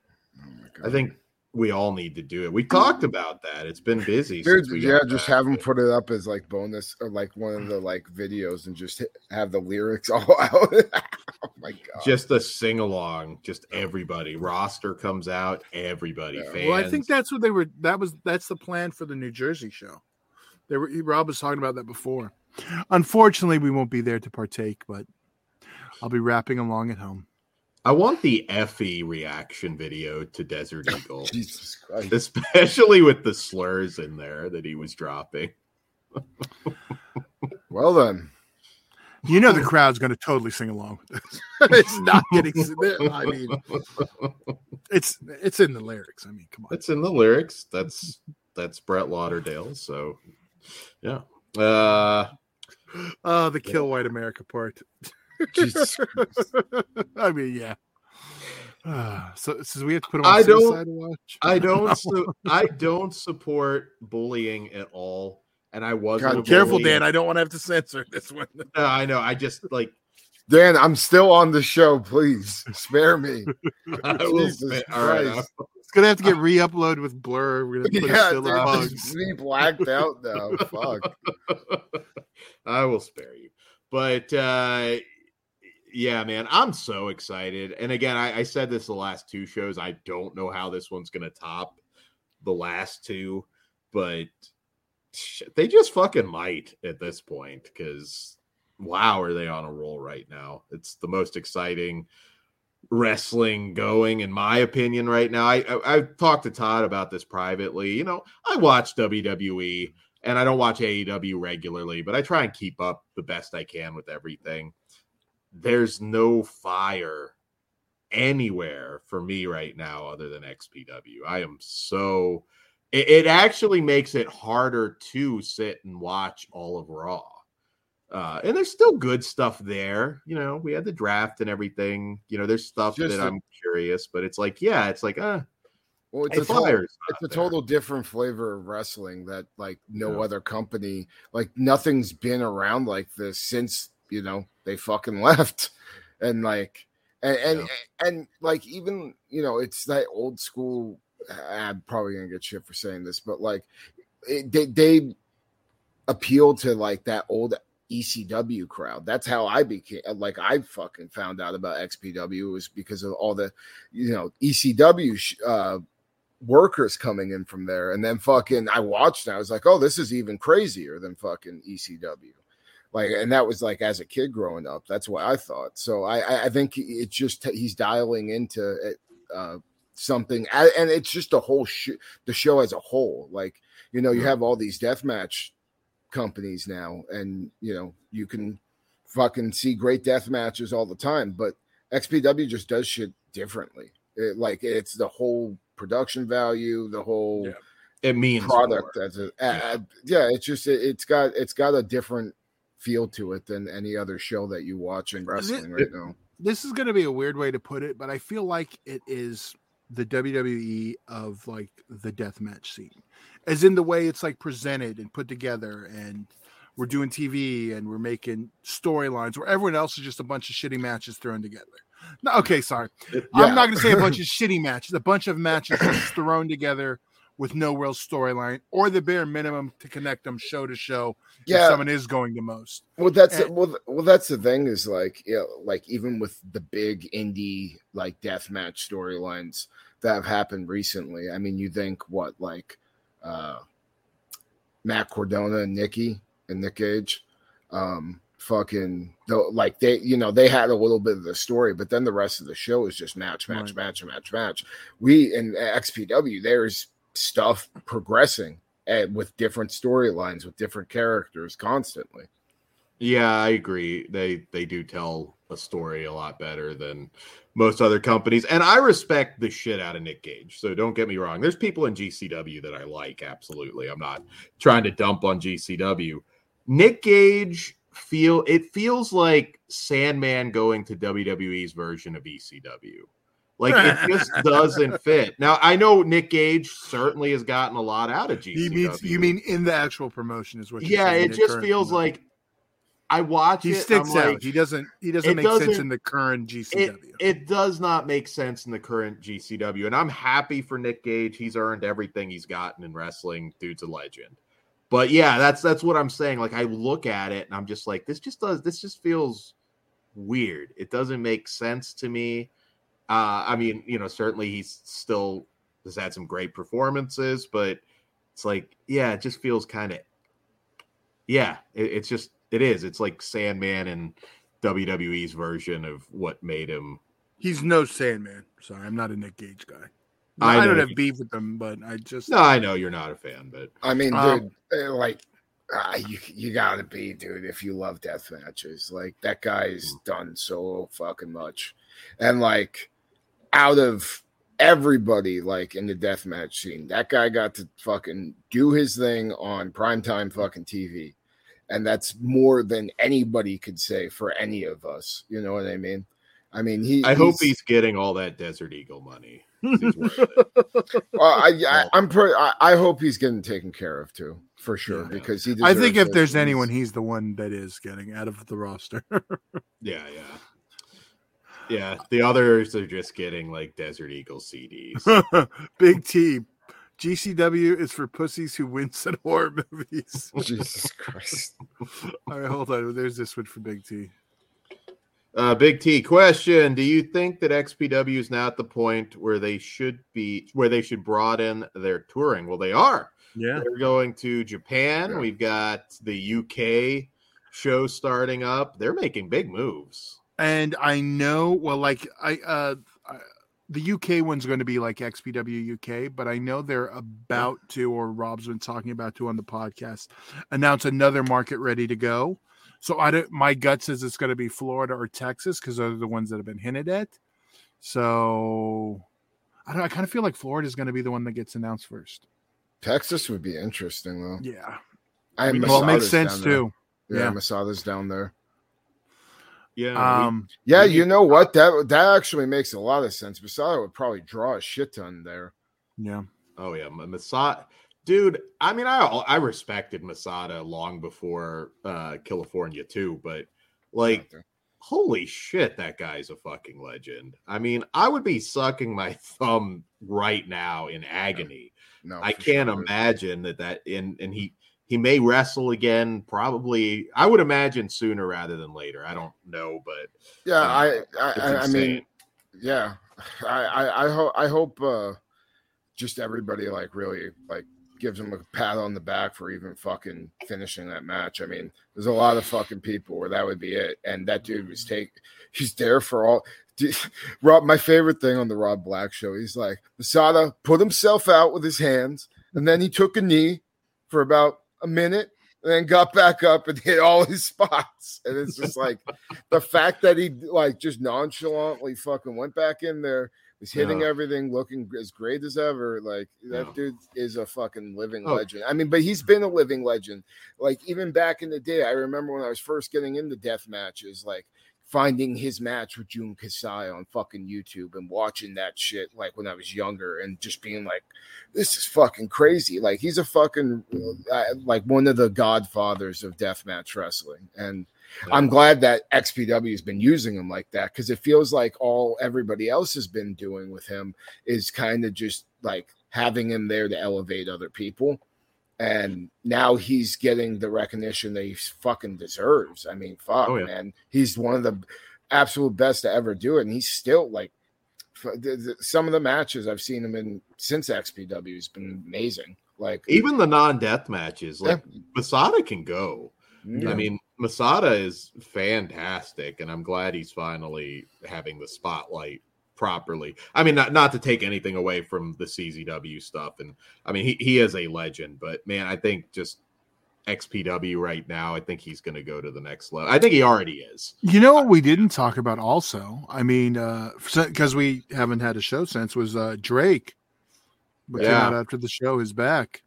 Oh. I think we all need to do it. We mm. talked about that. It's been busy. Dude, since we yeah, just have them put it up as like bonus or like one of the like videos and just hit, have the lyrics all out. oh my god! just a sing along. Just everybody. Roster comes out. Everybody. Yeah. Fans. well, I think that's what they were. That was that's the plan for the New Jersey show. They were. Rob was talking about that before. Unfortunately, we won't be there to partake, but I'll be rapping along at home. I want the Effy reaction video to Desert Eagle, Jesus Christ! especially with the slurs in there that he was dropping. Well then, You know the crowd's going to totally sing along with this. it's not getting. I mean, it's it's in the lyrics. I mean, come on. It's in the lyrics. That's that's Brett Lauderdale. So, yeah. Uh, Oh, the kill white America part. Jesus I mean, yeah. Ah, so, so we have to put him I on don't- watch. I don't. su- I don't support bullying at all. And I wasn't. God, Careful. Dan. I don't want to have to censor this one. No, I know. I just like. Dan, I'm still on the show. Please spare me. I will Jesus spit- all right, It's gonna have to get re-uploaded with blur. We're gonna put yeah, still dude, the this bugs. is blacked out now. Fuck. I will spare you. But uh yeah, man, I'm so excited. And again, I, I said this the last two shows. I don't know how this one's gonna top the last two, but they just fucking might at this point because wow, are they on a roll right now? It's the most exciting wrestling going in my opinion right now. I, I talked to Todd about this privately. You know, I watch WWE and I don't watch AEW regularly, but I try and keep up the best I can with everything. There's no fire anywhere for me right now other than XPW. I am so it, it actually makes it harder to sit and watch all of Raw. Uh, and there's still good stuff there. You know, we had the draft and everything. You know, there's stuff Just that I'm curious, but it's like, yeah, it's like, uh, Well, it's a total, it's a total different flavor of wrestling that like no Yeah. other company, like nothing's been around like this since you know they fucking left, and like and and, and like even you know it's that old school. I'm probably gonna get shit for saying this, but like it, they they appeal to like that old ECW crowd. That's how I became like I fucking found out about XPW was because of all the you know ECW sh- uh workers coming in from there and then fucking I watched and I was like, "Oh, this is even crazier than fucking ECW." Like and that was like as a kid growing up that's what i thought so i i, think it's just he's dialing into it, uh something and it's just the whole sh- the show as a whole like you know you have all these death match companies now and you know you can fucking see great death matches all the time but xpw just does shit differently it, like it's the whole production value the whole Yeah. It means product more. as a, Yeah. yeah. yeah it's just it, it's got it's got a different feel to it than any other show that you watch in wrestling right now this is going to be a weird way to put it, but I feel like it is the WWE of like the death match scene, as in the way it's like presented and put together, and we're doing TV and we're making storylines where everyone else is just a bunch of shitty matches thrown together. No, okay, sorry, Yeah. I'm not going to say a bunch of shitty matches, a bunch of matches thrown together with no real storyline or the bare minimum to connect them show to show. if yeah someone is going the most. well that's and- well, well that's the thing is like you know, like even with the big indie like death match storylines that have happened recently i mean you think what like uh matt cardona and nikki and nick gage um fucking though like they you know they had a little bit of the story but then the rest of the show is just match match Right. match match match we in xpw there's stuff progressing and with different storylines with different characters constantly Yeah, I agree. They they do tell a story a lot better than most other companies, and I respect the shit out of Nick Gage. So don't get me wrong. There's people in GCW that I like. Absolutely, I'm not trying to dump on GCW. Nick Gage feel it feels like Sandman going to WWE's version of ECW. Like it just doesn't fit. Now I know Nick Gage certainly has gotten a lot out of GCW. You mean you mean in the actual promotion is what? you're yeah, it just feels like I watch he it. sticks out. like, he doesn't. He doesn't make sense doesn't- in the current GCW. it does not make sense in the current GCW, and I'm happy for Nick Gage. He's earned everything he's gotten in wrestling. Dude's a legend. But yeah, that's that's what I'm saying. Like I look at it and I'm just like, this just does this just feels weird. It doesn't make sense to me. Uh, I mean, you know, certainly he's still has had some great performances, but it's like, yeah, it just feels kind of, yeah, it, it's just it is. It's like Sandman and WWE's version of what made him He's no Sandman. Sorry, I'm not a Nick Gage guy. I I, don't have beef with them, but I just No, I know you're not a fan, but I mean, Um, dude, uh, like uh, you you gotta be, dude, if you love death matches. Like that guy's done so fucking much, and like out of everybody, like in the death match scene, that guy got to fucking do his thing on primetime fucking TV, and that's more than anybody could say for any of us. You know what I mean? I mean, he. I hope he's getting all that Desert Eagle money. He's worth it. Well, I, I, I'm pretty. I, I hope he's getting taken care of too, for sure, Yeah. because he. I think if there's He's- anyone, he's the one that is getting out of the roster. Yeah, yeah. Yeah, the others are just getting like Desert Eagle CDs. Big T. GCW is for pussies who wince at horror movies. Jesus Christ. All right, hold on. There's this one for Big T. Uh, Big T question: Do you think that XPW is now at the point where they should be, where they should broaden their touring? Well, they are. Yeah. They're going to Japan. Yeah. We've got the UK show starting up. They're making big moves. And I know, well, like I, uh, I, the UK one's going to be like XPW UK, but I know they're about to, or Rob's been talking about to on the podcast, announce another market ready to go. So I don't. My gut says it's going to be Florida or Texas because those are the ones that have been hinted at. So I don't. I kind of feel like Florida is going to be the one that gets announced first. Texas would be interesting though. Yeah. I am Well, it makes sense too. Yeah, Yeah. Masada's down there. Yeah. we- Um. Yeah, We you know what? That that actually makes a lot of sense. Masada would probably draw a shit ton there. Yeah. Oh yeah, Masada, dude. I mean, I I respected Masada long before uh California too, but like, holy shit, that guy's a fucking legend. I mean, I would be sucking my thumb right now in agony. no, I can't sure, imagine that that and and he he may wrestle again. Probably, I would imagine sooner rather than later. I don't know, but Yeah, uh, I I, I, mean, yeah, I I, I hope I hope uh, just everybody like really like gives him a pat on the back for even fucking finishing that match. I mean, there's a lot of fucking people where that would be it, and that dude was take. He's there for all. Rob, my favorite thing on the Rob Black show, he's like Masada put himself out with his hands, and then he took a knee for about a minute, and then got back up and hit all his spots. And it's just like the fact that he like just nonchalantly fucking went back in there, was hitting Yeah. everything, looking as great as ever. Like that Yeah. dude is a fucking living Oh. legend. I mean, but he's been a living legend. Like even back in the day, I remember when I was first getting into death matches, like finding his match with Jun Kasai on fucking YouTube and watching that shit like when I was younger and just being like, this is fucking crazy. Like he's a fucking uh, like one of the godfathers of deathmatch wrestling. And I'm glad that XPW has been using him like that because it feels like all everybody else has been doing with him is kind of just like having him there to elevate other people. And now he's getting the recognition that he fucking deserves. I mean, fuck, Oh, yeah. man. He's one of the absolute best to ever do it. And he's still like, f- the- the- some of the matches I've seen him in since XPW has been amazing. Like, Even the non-death matches, like Masada can go. yeah. I mean, Masada is fantastic, and I'm glad he's finally having the spotlight properly. I mean, not not to take anything away from the CZW stuff, and I mean, he, he is a legend, but man, I think just XPW right now, I think he's going to go to the next level. I think he already is. You know what we didn't talk about also? I mean, because we haven't had a show since was uh, Drake. But Yeah. out after the show is back.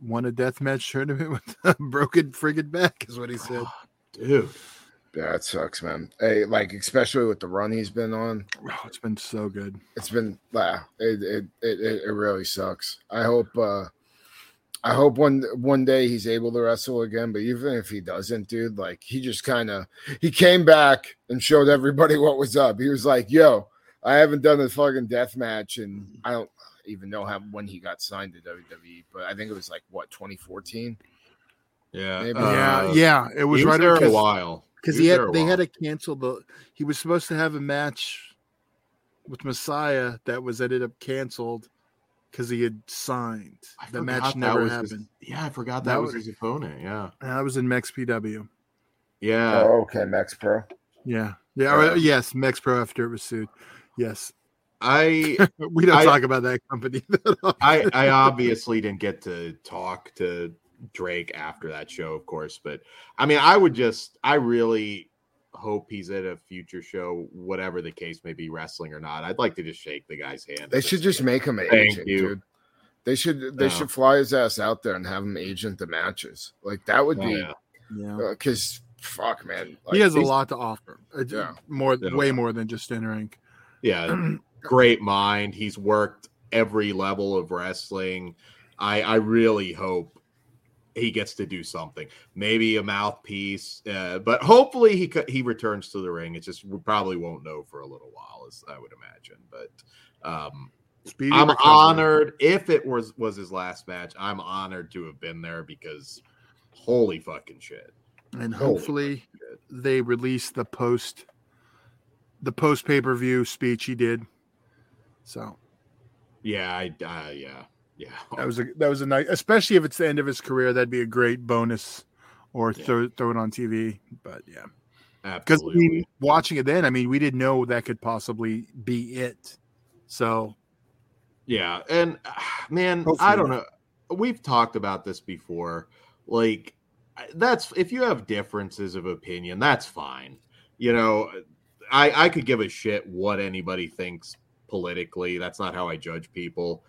Won a death match tournament with a broken friggin' back, is what he said. Dude, Yeah, it sucks, man. Hey, like especially with the run he's been on, Oh, it's been so good. it's been yeah, it it it, it, it really sucks. I hope uh I hope one one day he's able to wrestle again, but even if he doesn't, dude, like he just kind of he came back and showed everybody what was up. He was like, "Yo, I haven't done a fucking death match, and I don't even know how when he got signed to WWE, but I think it was like what 2014. yeah, Maybe. yeah, uh, yeah. It was he right there a while because was he had they while. had to cancel the. He was supposed to have a match with Messiah that was ended up canceled because he had signed. I The forgot match that never was his- happened. yeah, I forgot That that, was was- his opponent. Yeah, And that was in Mex PW. yeah. oh, okay, Max Pro. Yeah, yeah. Yeah. or- yes, Mex Pro after it was sued. Yes, I we don't I- talk about that company. I, I obviously didn't get to talk to Drake after that show, of course, but I mean, I would just, I really hope he's at a future show, whatever the case may be, wrestling or not. I'd like to just shake the guy's hand. They should just make him an Thank agent, you. dude. They should they Yeah. should fly his ass out there and have him agent the matches. Like that would Oh, be yeah. yeah. because fuck, man. Like, he has a lot to offer. Uh, Yeah. more, Yeah. way more than just entering. yeah, great mind. He's worked every level of wrestling. I, I really hope he gets to do something. Maybe a mouthpiece, uh, but hopefully he he returns to the ring. It's just we probably won't know for a little while, as I would imagine. But um, Speedy I'm recovery. honored if it was was his last match. I'm honored to have been there because holy fucking shit. and Holy hopefully shit. they release the post, the post pay per view speech he did. So Yeah, I uh, yeah yeah. that was a that was a nice, especially if it's the end of his career. That'd be a great bonus, or Yeah. throw throw it on TV. But yeah, because I mean, watching it then, I mean, we didn't know that could possibly be it. So Yeah, and man, I don't know. We've talked about this before. Like that's if you have differences of opinion, that's fine. You know, I I could give a shit what anybody thinks politically. That's not how I judge people.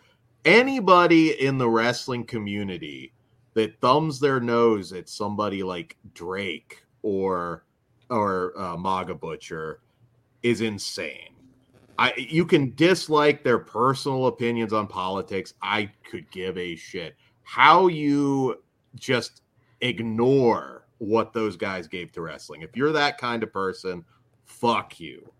Anybody in the wrestling community that thumbs their nose at somebody like Drake or or uh, MAGA Butcher is insane. I you can dislike their personal opinions on politics. I could give a shit. How you just ignore what those guys gave to wrestling. If you're that kind of person, fuck you.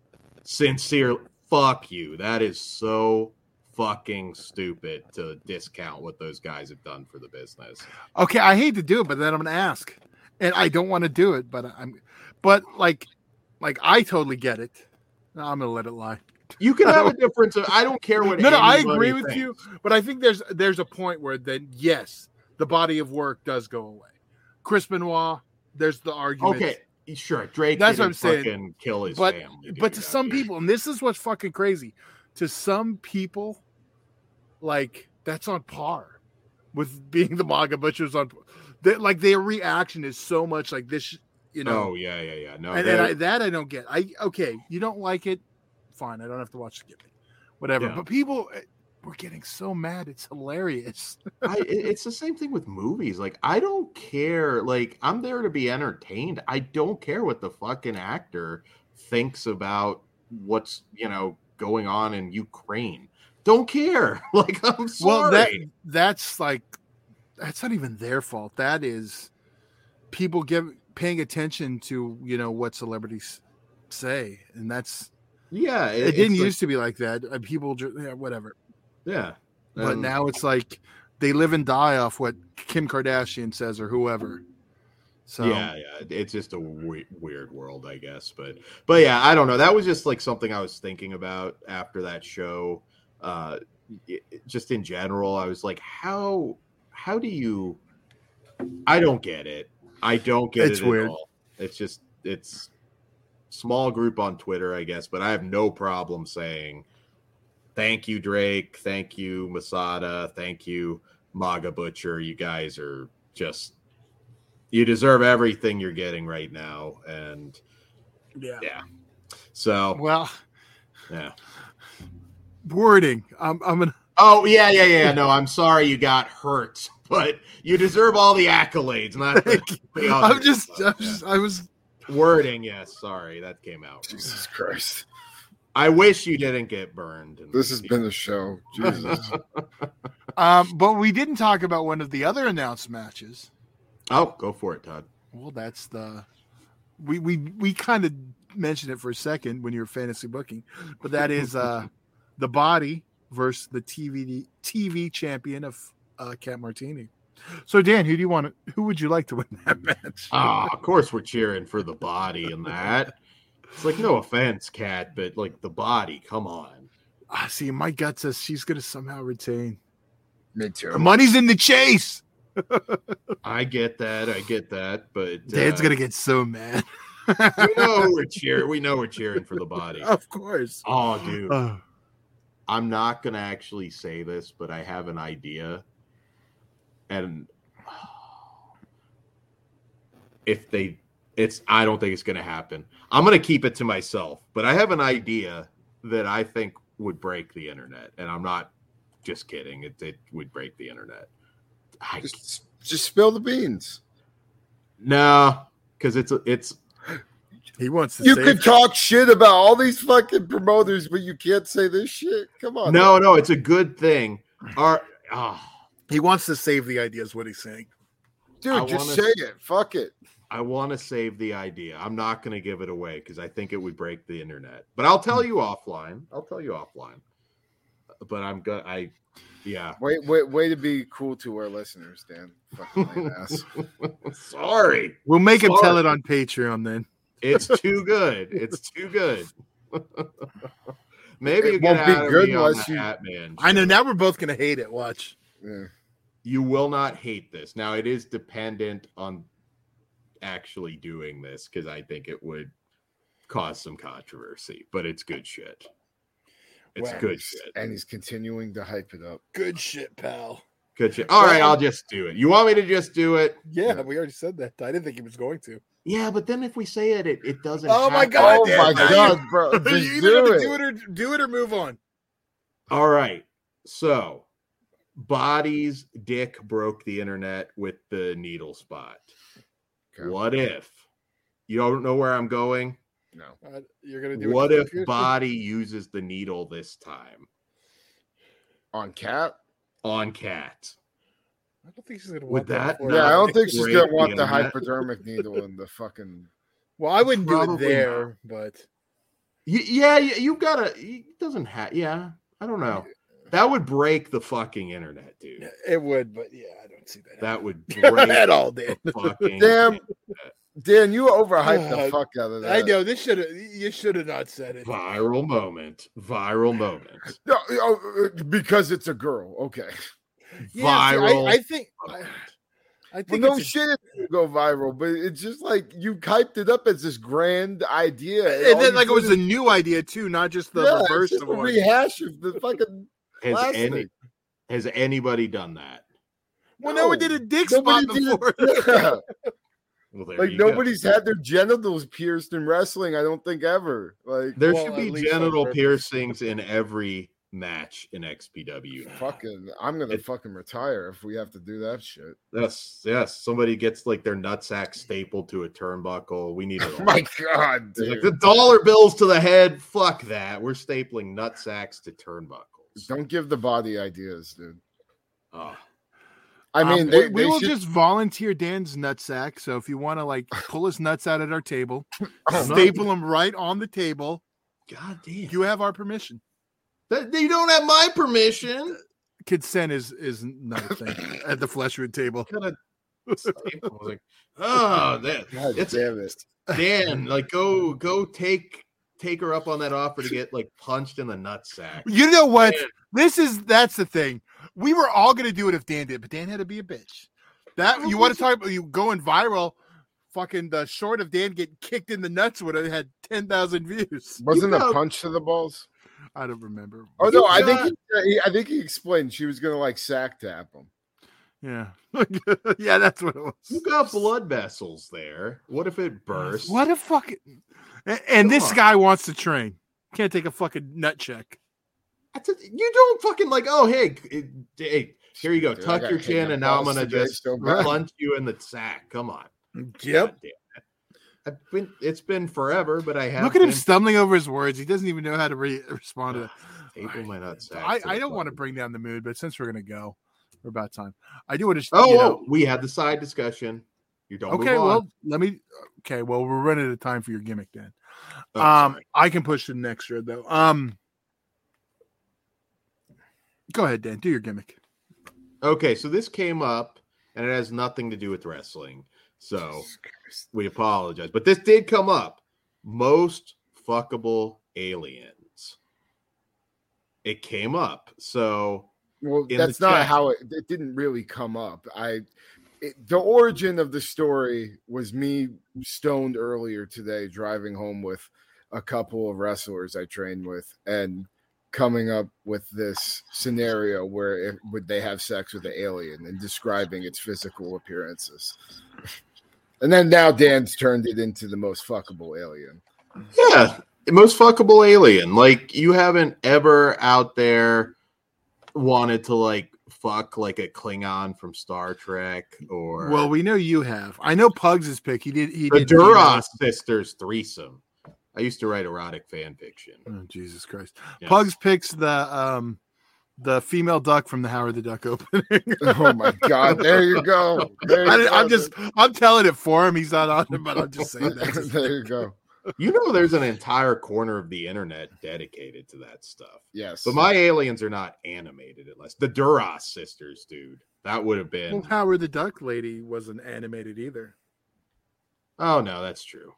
Sincere fuck you. That is so fucking stupid to discount what those guys have done for the business. okay, I hate to do it, but then I'm gonna ask, and I don't want to do it, but I'm, but like, like I totally get it. I'm gonna let it lie. You can have a difference. Of, I don't care what. No, no, I agree with thinks. you, but I think there's there's a point where then yes, the body of work does go away. Chris Benoit, there's the argument. Okay, sure. Drake. That's what I'm saying. Kill his but family. but to some mean, people, and this is what's fucking crazy, to some people, like that's on par with being the MAGA butchers on. That like their reaction is so much like this, you know. Oh yeah, yeah, yeah. No, and, and I, that I don't get. I okay, you don't like it, fine. I don't have to watch Skippy, whatever. Yeah. But people, eh, we're getting so mad. It's hilarious. I, it's the same thing with movies. Like, I don't care. Like, I'm there to be entertained. I don't care what the fucking actor thinks about what's you know going on in Ukraine. Don't care. Like, I'm sorry. Well, that that's like that's not even their fault. That is people give paying attention to you know what celebrities say, and that's yeah, it, it's didn't like- used to be like that. Uh, people, ju- yeah, whatever. Yeah, But And- now it's like they live and die off what Kim Kardashian says or whoever. So yeah, yeah, it's just a we- weird world, I guess. But but yeah, I don't know. That was just like something I was thinking about after that show. Uh, it- it- just in general, I was like, how how do you? I don't get it. I don't get It's it at weird. all. It's just it's small group on Twitter, I guess, but I have no problem saying thank you, Drake. Thank you, Masada. Thank you, Maga Butcher. You guys are just you deserve everything you're getting right now. And yeah. yeah. So Well, yeah. Wording. I'm I'm gonna. Oh yeah, yeah, yeah. No, I'm sorry you got hurt, but you deserve all the accolades, not the, the I'm just, stuff, I'm just I was wording. Yes, sorry, that came out. Jesus Christ. I wish you didn't get burned. This has been the show. Jesus. um but we didn't talk about one of the other announced matches. Oh, go for it, Todd. Well, that's the we we we kind of mentioned it for a second when you were fantasy booking, but that is uh the body versus the TV TV champion of uh Cat Martini. So Dan, who do you want to who would you like to win that match? Ah, of course we're cheering for the body in that. It's like no offense, Cat, but like the body. Come on. Ah, see, my gut says she's gonna somehow retain. Me The money's in the chase. I get that. I get that. But Dan's uh, gonna get so mad. We know we're cheering. We know we're cheering for the body. of course. Oh, dude. I'm not gonna actually say this, but I have an idea, and if they, it's I don't think it's gonna happen. I'm gonna keep it to myself, but I have an idea that I think would break the internet, and I'm not just kidding. It, it would break the internet. I, Just, just spill the beans. no, because it's it's he wants to. You save could talk shit about all these fucking promoters, but you can't say this shit. Come on. no, no, it's a good thing. Our ah. He wants to save the idea. Is what he's saying. dude, I just wanna- say it. Fuck it. I want to save the idea. I'm not going to give it away because I think it would break the internet. But I'll tell you offline. I'll tell you offline. But I'm gonna. I, yeah. Wait, wait, way to be cool to our listeners, Dan. Fucking lame ass. Sorry, We'll make him tell it on Patreon then. It's too good. It's too good. Maybe It won't be good unless you- Hat Man. I know. Now we're both gonna hate it. Watch. Yeah. You will not hate this. Now it is dependent on actually doing this because I think it would cause some controversy. But it's good shit. It's Well, good shit. And he's continuing to hype it up. Good shit, pal. Good shit. All right, I'll just do it. You want me to just do it? Yeah, Yeah. we already said that. I didn't think he was going to. Yeah, but then if we say it, it, it doesn't. Oh my happen. God, oh my now god, bro. you either do gonna it. do it or do it or move on. All right. So, bodies dick broke the internet with the needle spot. Okay. What if you don't know where I'm going? No. Uh, you're gonna do. What if the- body uses the needle this time On cat? on cat? I don't think she's gonna Would want that. that before Yeah, I don't think she's gonna want the hypodermic needle and the fucking Well, I wouldn't do it Probably there, but Yeah, you, you gotta. It doesn't have. Yeah, I don't know. That would break the fucking internet, dude. it would. But yeah, I don't see that. That would happening. break at all, Dan. the fucking. Damn. Dan, you overhyped the Uh, fuck out of that. I know this should have you should have not said it. Viral moment. Viral moment. No, oh, uh, because it's a girl. Okay. Yeah, see, Viral. I, oh, I think I, moment. I Well, think no a- shit, it didn't go viral, but it's just like you hyped it up as this grand idea, and all then like it was did a new idea too, not just the yeah, reverse just of one. rehash of the fucking Has classic. any has anybody done that? Well, no one did a dick spot Nobody did before. it. Yeah. Well, Like you go. nobody's had their genitals pierced in wrestling. I don't think ever. Like There Well, should be genital piercings in every match in XPW. fucking, I'm gonna It- fucking retire if we have to do that shit. Yes, yes. Somebody gets like their nutsack stapled to a turnbuckle. We need it. Oh my god, It's like the dollar bills to the head. Fuck that. We're stapling nutsacks to turnbuckles. Don't give the body ideas, dude. Oh, I Um, mean, we, they, we they will should- just volunteer Dan's nutsack. So if you want to like pull his nuts out at our table, not- staple them right on the table, God damn. you have our permission. That- you don't have my permission. Consent is is not a thing at the Flesh Wound table. Gotta staple. I like, oh, that, God it's damn it. Dan. Like, go, go, take, take her up on that offer to get like punched in the nutsack. You know what? Man. This is that's the thing. We were all gonna do it if Dan did, but Dan had to be a bitch. That you want to talk about you going viral? Fucking the short of Dan getting kicked in the nuts would have had ten thousand views. Wasn't know- a punch to the balls? I don't remember. Oh no, I think he, he- I think he explained she was gonna like sack tap him. Yeah, yeah, that's what it was. You was. got blood vessels there. What if it bursts? What a fucking and, and this on. guy wants to train. Can't take a fucking nut check. That's a- you don't fucking like. Oh, hey, it- hey, here you go. Dude, Tuck your chin, and now I'm gonna just so punch you in the sack. Come on. Yep. God damn it. I've been, it's been forever, but I have. Look at him stumbling over his words. He doesn't even know how to re- respond to that. My nutsack I, to I the don't want to bring down the mood, but since we're gonna go, we're about time. I do want to. Oh, you know, oh, we had the side discussion. You don't. okay. Well, let me. Okay. Well, we're running out of time for your gimmick then. Oh, um, sorry. I can push to the next thread though. Um, go ahead, Dan. Do your gimmick. Okay, so this came up, and it has nothing to do with wrestling. So we apologize, but this did come up. Most fuckable aliens. It came up. So Well, that's not chat. how it, it didn't really come up. I it, the origin of the story was me stoned earlier today driving home with a couple of wrestlers I trained with and coming up with this scenario where it, would they have sex with the alien and describing its physical appearances. And then now Dan's turned it into the most fuckable alien. yeah, most fuckable alien. Like you haven't ever out there wanted to like fuck like a Klingon from Star Trek or Well, we know you have. I know Pugs is pick. He did. He the did. Duras sisters threesome. I used to write erotic fan fiction. Oh, Jesus Christ. Yes. Pugs picks the um the female duck from the Howard the Duck opening. Oh my god, there you go. There you I, go. am just I'm telling it for him. He's not on it, but I'm just saying that. there you go. You know, there's an entire corner of the internet dedicated to that stuff. Yes. But my aliens are not animated unless the Duras sisters, dude. That would have Well, been. Howard the Duck lady wasn't animated either. Oh no, that's true.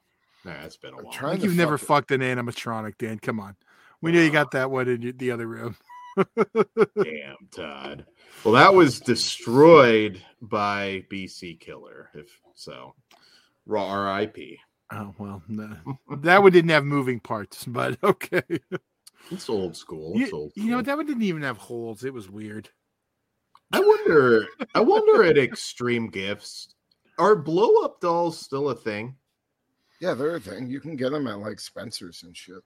Nah, that's been a I'm while. trying Like you've never fuck fucked an animatronic, Dan. Come on. We know you got that one in the other room. Damn, Todd. Well, that was destroyed by BC Killer. If so, raw R.I.P. Oh well, no. that one didn't have moving parts, but okay. It's old school. It's You, old you know that one didn't even have holes. It was weird. I wonder. I wonder at Extreme Gifts, are blow up dolls still a thing? Yeah, they're a thing. You can get them at like Spencer's and shit.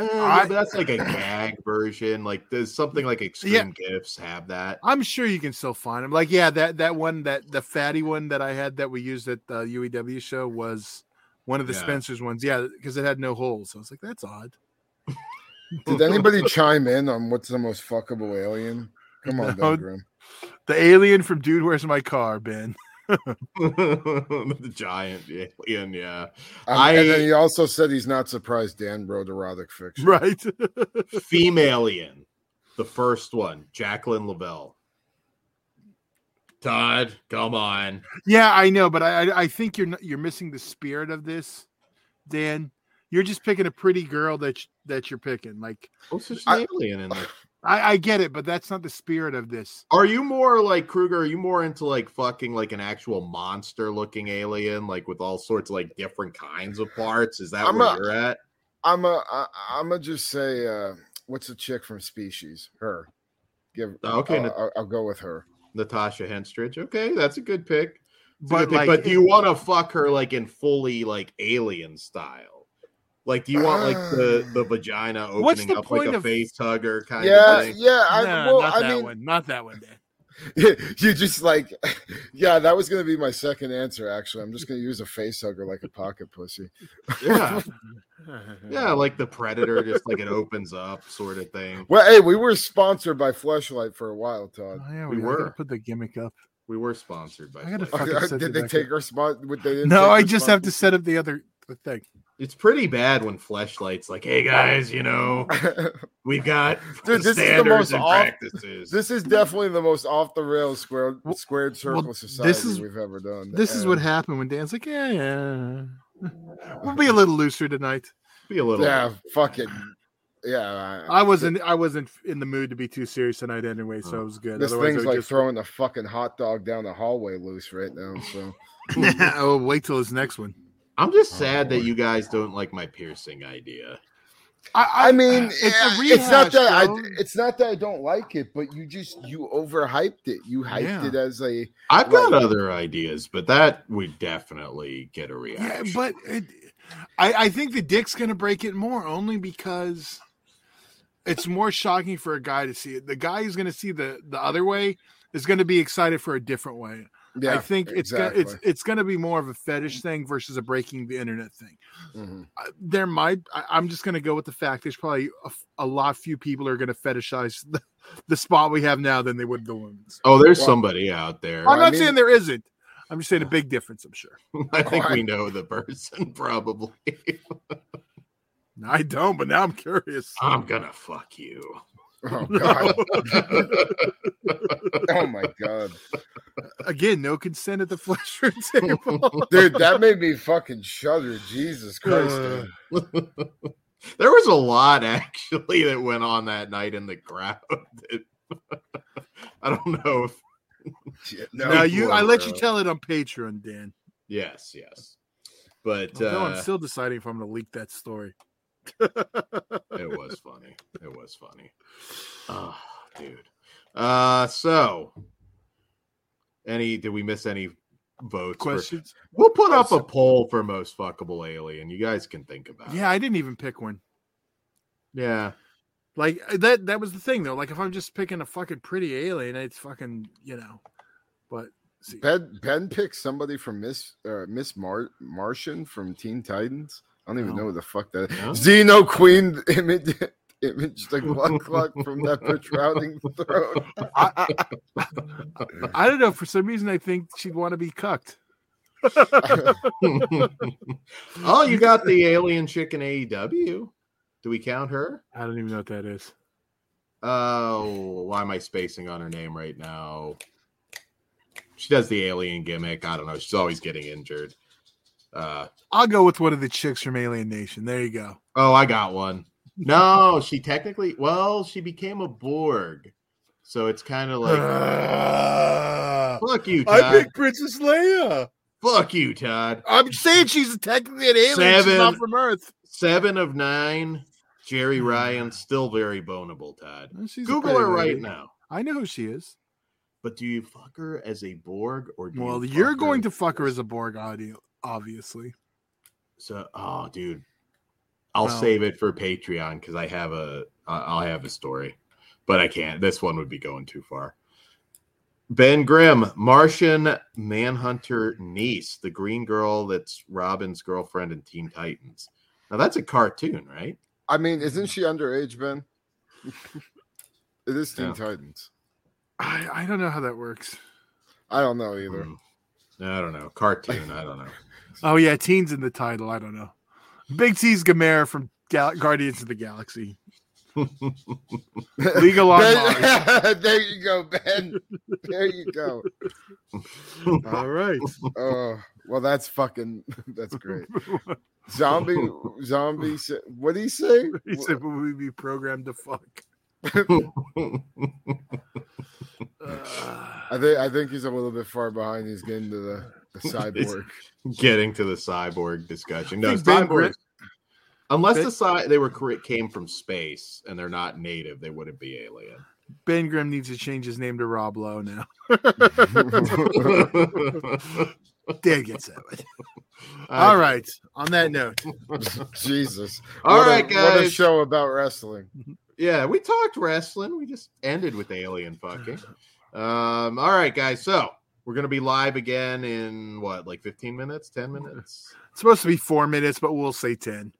Eh, I- but that's like a gag version. Like, does something like Extreme Gifts have that? I'm sure you can still find them. Like, yeah, that that one that the fatty one that I had that we used at the UEW show was one of the Yeah. Spencer's ones. Yeah, because it had no holes. I was like, that's odd. Did anybody chime in on what's the most fuckable alien? Come on, No. Ben Grimm. The alien from Dude, Where's My Car, Ben? the giant alien, yeah. Um, I- and then he also said he's not surprised Dan wrote erotic fiction. Right. Female alien, the first one, Jacqueline Lavelle. Todd, come on. Yeah, I know, but I I, I think you're you're missing the spirit of this, Dan. You're just picking a pretty girl that you- that you're picking. Like What's just I- an alien in there? I, I get it, but that's not the spirit of this. Are you more like Kruger? Are you more into like fucking like an actual monster looking alien, like with all sorts of like different kinds of parts? Is that I'm where a- you're at? I'm a I'm gonna just say uh what's the chick from Species? Her. Give Okay, I'll, Nat- I'll, I'll go with her. Natasha Henstridge. Okay, that's a good pick. It's a But good pick. like, but do you want to fuck her like in fully like alien style? Like, do you want like the the vagina opening What's the up like a of- face hugger kind Yeah, of thing? yeah. I, Nah, well, not I that mean, one, not that one, Dan. you just like, yeah, that was gonna be my second answer. Actually, I'm just gonna use a face hugger like a pocket pussy. Yeah, yeah, like the predator, just like it opens up, sort of thing. Well, hey, we were sponsored by Fleshlight for a while, Todd. Oh, yeah, We we, were. were. put the gimmick up. We were sponsored by. I gotta Flex. set Did they take up. our spot? Would they No, I just have to set up the other the thing. It's pretty bad when Fleshlight's like, "Hey guys, you know, we've got Dude, this is the standards most and off- practices." this is definitely the most off the rails squared Well- squared circle well, society this is- we've ever done. This is what happened when Dan's like, yeah, yeah. We'll be a little looser tonight. Be a little. Yeah, fucking." Yeah, I, I wasn't I wasn't in the mood to be too serious tonight anyway, so oh. it was good. this Otherwise, I thing's like just- throwing the fucking hot dog down the hallway loose right now. So oh, wait till his next one. I'm just oh, sad that you guys don't like my piercing idea. I mean, it's it's, a it's not rehash, that I, it's not that I don't like it, but you just you overhyped it. You hyped Yeah. it as a I've got other ideas, but that would definitely get a Yeah, reaction. but it, I, I think the dick's gonna break it more only because it's more shocking for a guy to see it. The guy who's gonna see the the other way is gonna be excited for a different way. Yeah. I think it's gonna, it's it's gonna be more of a fetish thing versus a breaking the internet thing. Mhm. Uh, There might I, I'm just gonna go with the fact there's probably a lot few people are gonna fetishize the, the spot we have now than they would the women's. oh, there's Well- somebody out there. I'm I not mean- saying there isn't. I'm just saying a big difference. I'm sure. I think I- we know the person probably. I don't, but now I'm curious. I'm gonna fuck you. Oh god. oh my god. Again, no consent at the Flesh Wound table. Dude, that made me fucking shudder. Jesus Christ. Uh, there was a lot actually that went on that night in the crowd. that- I don't know if Shit, now you, I let you uh, tell it on Patreon, Dan. yes, yes. But Although uh, I'm still deciding if I'm going to leak that story. it was funny. It was funny. Oh, dude. Uh so any did we miss any votes? for- Questions? we'll put up a poll for most fuckable alien. You guys can think about Yeah, it. I didn't even pick one. Yeah. Like uh, that. That was the thing, though. Like if I'm just picking a fucking pretty alien, it's fucking you know. But see, Ben Ben picked somebody from Miss uh, Miss Mar- Martian from Teen Titans. I don't even No. know who the fuck that No? Xeno Queen image image the Gluck Gluck from that protruding throat. I don't know. For some reason, I think she'd want to be cucked. oh, you got the alien chick in AEW. Do we count her? I don't even know what that is. Oh, why am I spacing on her name right now? She does the alien gimmick. I don't know. She's always getting injured. Uh, I'll go with one of the chicks from Alien Nation. There you go. oh, I got one. No, she technically, well, she became a Borg. So it's kind of like, fuck you, I Todd. picked Princess Leia. Fuck you, Todd. I'm saying she's technically an alien. Seven. She's not from Earth. Seven of nine. Jeri Ryan, still very bonable, Todd. She's Google her right lady. now. I know who she is. But do you fuck her as a Borg or do Well, you you're fuck going to fuck her as a Borg audio, obviously. So, oh, dude, I'll Well- save it for Patreon because I have a I'll have a story, but I can't. This one would be going too far. Ben Grimm, Martian Manhunter niece, the green girl that's Robin's girlfriend in Teen Titans. Now that's a cartoon, right? I mean, isn't she underage, Ben? it is Teen Yeah. Titans. I, I don't know how that works. I don't know either. Hmm. I don't know. Cartoon. I don't know. Oh yeah, teens in the title. I don't know. Big T's Gamora from Gal- Guardians of the Galaxy. Legal on Ben- there you go, Ben. There you go. All right. Oh, well, that's fucking. That's great. Zombie, zombie. What did he say? he said, "Will we be programmed to fuck?" Uh, I think I think he's a little bit far behind. He's getting to the, the cyborg. Getting to the cyborg discussion. No, think Ben Unless Ben- the cy- they were came from space and they're not native, they wouldn't be alien. ben Grimm needs to change his name to Rob Lowe now. Dad gets that one. All right. On that note, Jesus. All What a- right, What a show about wrestling. Yeah, we talked wrestling. We just ended with alien fucking. Um, all right, guys. So we're gonna be live again in what, like 15 minutes, 10 minutes? it's supposed to be four minutes, but we'll say ten.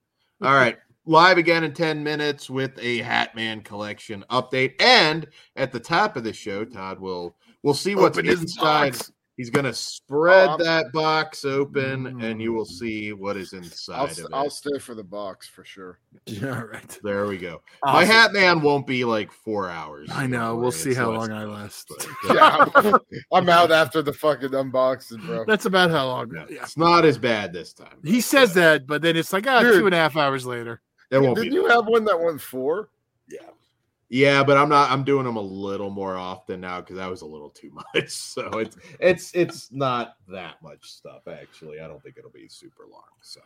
All right. Live again in 10 minutes with a Hatman collection update. And at the top of the show, Todd will we'll see what's Open inside. box. He's gonna spread Oh, that box open and you will see what is I'll, inside of it. I'll stay for the box for sure. All right. there we go. My hat man won't be like four hours. I know. Don't We'll worry, see it's how long I last. but, Yeah, I'm, I'm out after the fucking unboxing, bro. That's about how long. yeah, Yeah. It's not as bad this time. He says that, but then it's like ah, Dude. two and a half hours later. it won't Didn't be. you have one that went four? Yeah, but I'm not. I'm doing them a little more often now because that was a little too much. So it's it's it's not that much stuff actually. I don't think it'll be super long. So,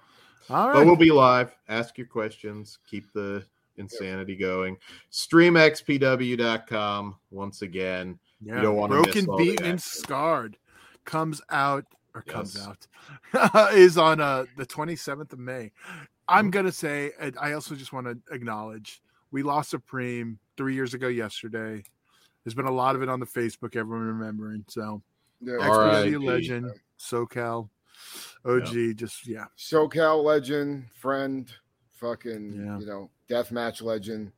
All but we'll be live. Ask your questions. Keep the insanity going. StreamXPW.com once again. Yeah. don't wanna miss Broken, beaten, and scarred comes out or comes out is on uh the 27th of May. I'm gonna say, I also just want to acknowledge we lost Supreme three years ago yesterday. There's been a lot of it on the Facebook, everyone remembering. So Yeah. XPW R.I.P. legend, SoCal, OG, just yeah. SoCal legend, friend, fucking, Yeah. you know, deathmatch legend.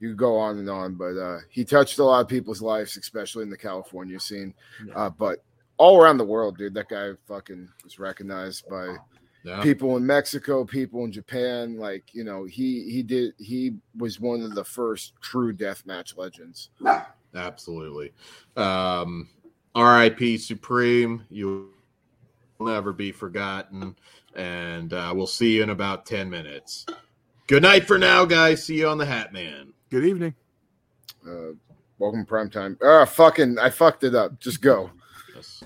You could go on and on, but uh, he touched a lot of people's lives, especially in the California scene. Yeah. Uh, but all around the world, dude, that guy fucking was recognized by Yeah. people in Mexico, people in Japan. Like, you know, he he did he was one of the first true deathmatch legends. Absolutely. Um, RIP Supreme. You will never be forgotten. And uh, we'll see you in about 10 minutes. Good night for now, guys. See you on the Hat Man. Good evening. Uh, welcome prime time. Ah, fucking, I fucked it up. Just go. Yes.